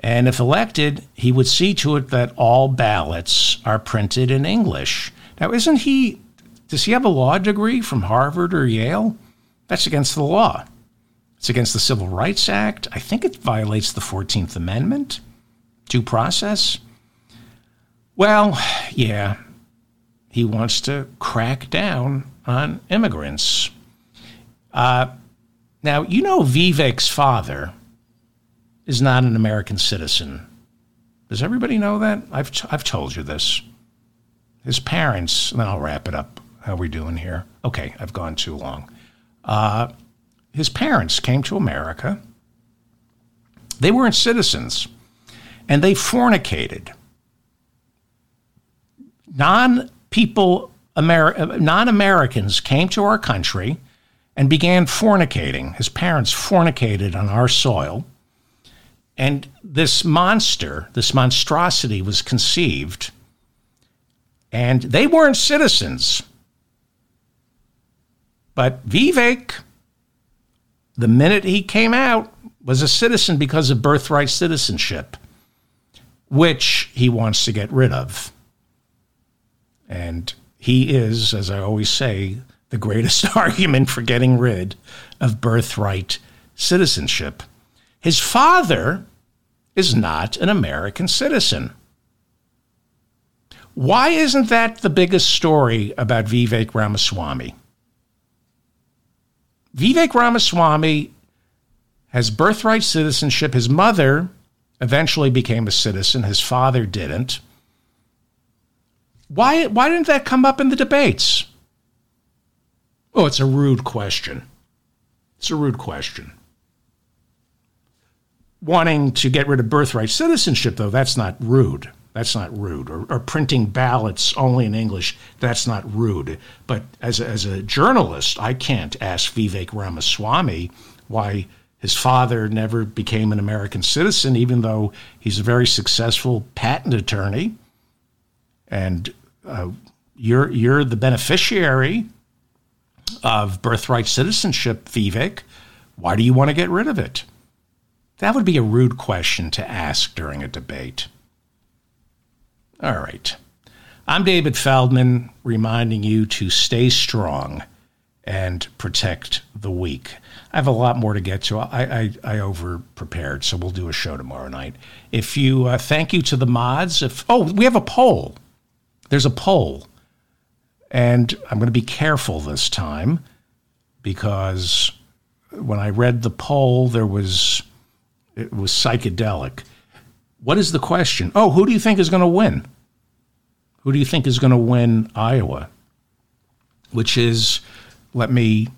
And if elected, he would see to it that all ballots are printed in English. Now, isn't he, does he have a law degree from Harvard or Yale? That's against the law. It's against the Civil Rights Act. I think it violates the 14th Amendment, due process. Well, yeah, he wants to crack down on immigrants. Uh, now, you know, Vivek's father is not an American citizen. Does everybody know that? I've, t- I've told you this. His parents, and then I'll wrap it up. How are we doing here? Okay, I've gone too long. Uh, his parents came to America. They weren't citizens, and they fornicated. Non people, Amer- non Americans came to our country and began fornicating. His parents fornicated on our soil. And this monster, this monstrosity was conceived. And they weren't citizens. But Vivek, the minute he came out, was a citizen because of birthright citizenship, which he wants to get rid of. And he is, as I always say, the greatest argument for getting rid of birthright citizenship. His father is not an American citizen. Why isn't that the biggest story about Vivek Ramaswamy? Vivek Ramaswamy has birthright citizenship. His mother eventually became a citizen, his father didn't. Why, why didn't that come up in the debates? Oh, it's a rude question. It's a rude question. Wanting to get rid of birthright citizenship, though, that's not rude. That's not rude. Or, or, printing ballots only in English, that's not rude. But as a, as a journalist, I can't ask Vivek Ramaswamy why his father never became an American citizen, even though he's a very successful patent attorney. And uh, you're, you're the beneficiary of birthright citizenship, Vivek. Why do you want to get rid of it? That would be a rude question to ask during a debate. All right. I'm David Feldman, reminding you to stay strong and protect the weak. I have a lot more to get to. I, I, I over prepared, so we'll do a show tomorrow night. If you uh, thank you to the mods. If oh, we have a poll. There's a poll, and I'm going to be careful this time because when I read the poll, there was it was psychedelic. What is the question? Oh, who do you think is going to win? Who do you think is going to win Iowa? Which is, let me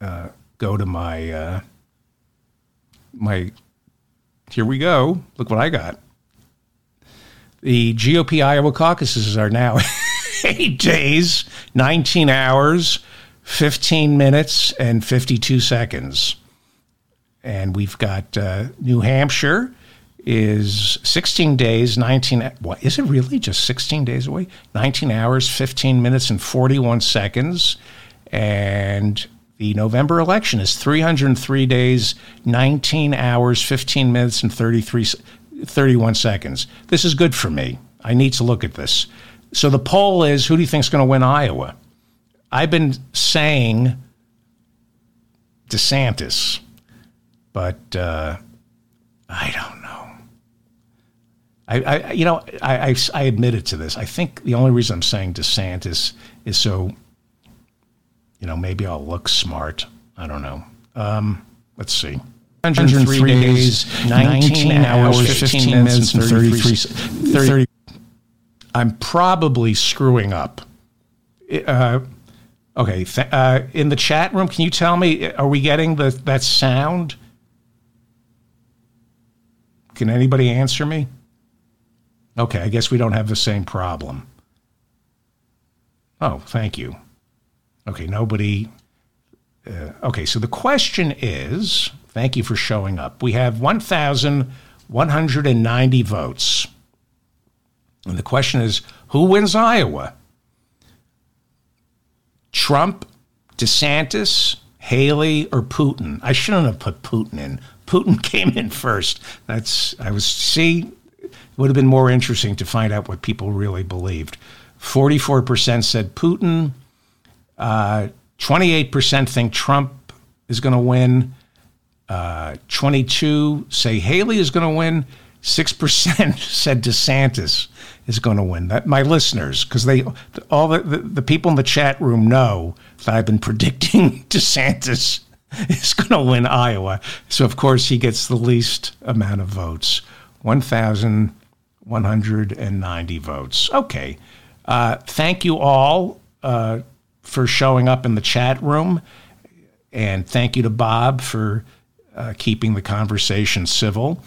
uh, go to my uh, my. Here we go. Look what I got. The GOP Iowa caucuses are now eight days, 19 hours, 15 minutes, and 52 seconds. And we've got uh, New Hampshire is 16 days, 19. What is it really? Just 16 days away? 19 hours, 15 minutes, and 41 seconds. And the November election is 303 days, 19 hours, 15 minutes, and 33, 31 seconds. This is good for me. I need to look at this. So the poll is who do you think is going to win Iowa? I've been saying DeSantis, but uh, I don't know. I, I you know, I, I, I admitted to this. I think the only reason I'm saying DeSantis is so, you know, maybe I'll look smart. I don't know. Um, let's see. 103 days, 19 hours, 15 minutes, and 33, 30. I'm probably screwing up. Uh, okay, th- uh, in the chat room, can you tell me, are we getting the that sound? Can anybody answer me? Okay, I guess we don't have the same problem. Oh, thank you. Okay, nobody. Uh, okay, so the question is thank you for showing up. We have 1,190 votes. And the question is who wins Iowa? Trump, DeSantis, Haley, or Putin? I shouldn't have put Putin in. Putin came in first. That's, I was, see, it would have been more interesting to find out what people really believed. 44% said Putin. Uh, 28% think Trump is going to win. Uh, 22 say Haley is going to win. 6% said DeSantis is going to win. That my listeners, because they all the, the, the people in the chat room know that I've been predicting DeSantis is going to win Iowa. So of course he gets the least amount of votes, one thousand one hundred and ninety votes. Okay, uh, thank you all uh, for showing up in the chat room, and thank you to Bob for uh, keeping the conversation civil.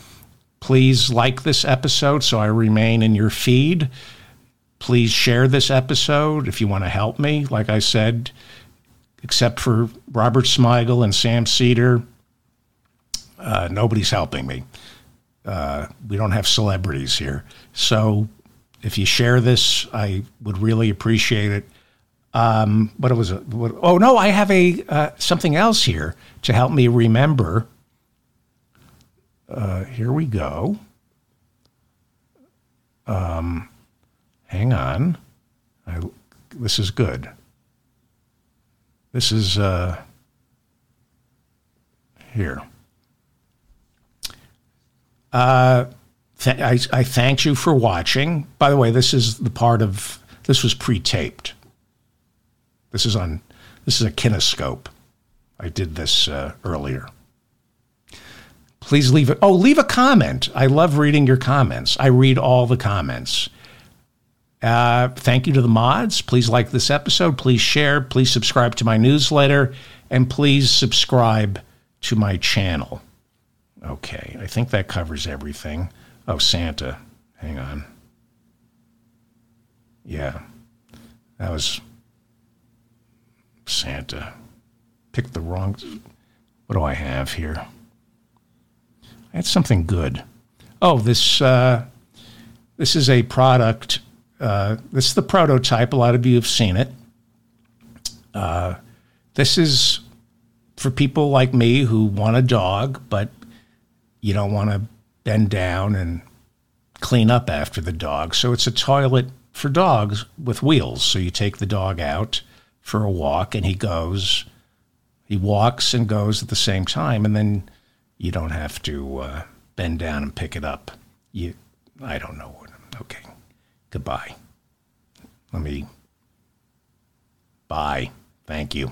Please like this episode so I remain in your feed. Please share this episode if you want to help me. Like I said, except for Robert Smigel and Sam Seder, uh, nobody's helping me. Uh, we don't have celebrities here. So if you share this, I would really appreciate it. Um, what was it? What, oh no, I have a uh, something else here to help me remember uh, here we go. Um, hang on. I, this is good. This is uh, here. Uh, th- I, I thank you for watching. By the way, this is the part of this was pre-taped. This is on. This is a kinescope. I did this uh, earlier please leave it. Oh, leave a comment. I love reading your comments. I read all the comments. Uh, thank you to the mods. Please like this episode. Please share. Please subscribe to my newsletter. And please subscribe to my channel. Okay, I think that covers everything. Oh, Santa. Hang on. Yeah, that was Santa. Picked the wrong. What do I have here? That's something good. Oh, this uh, this is a product. Uh, this is the prototype. A lot of you have seen it. Uh, this is for people like me who want a dog, but you don't want to bend down and clean up after the dog. So it's a toilet for dogs with wheels. So you take the dog out for a walk and he goes, he walks and goes at the same time. And then you don't have to uh, bend down and pick it up. You, I don't know. Okay. Goodbye. Let me. Bye. Thank you.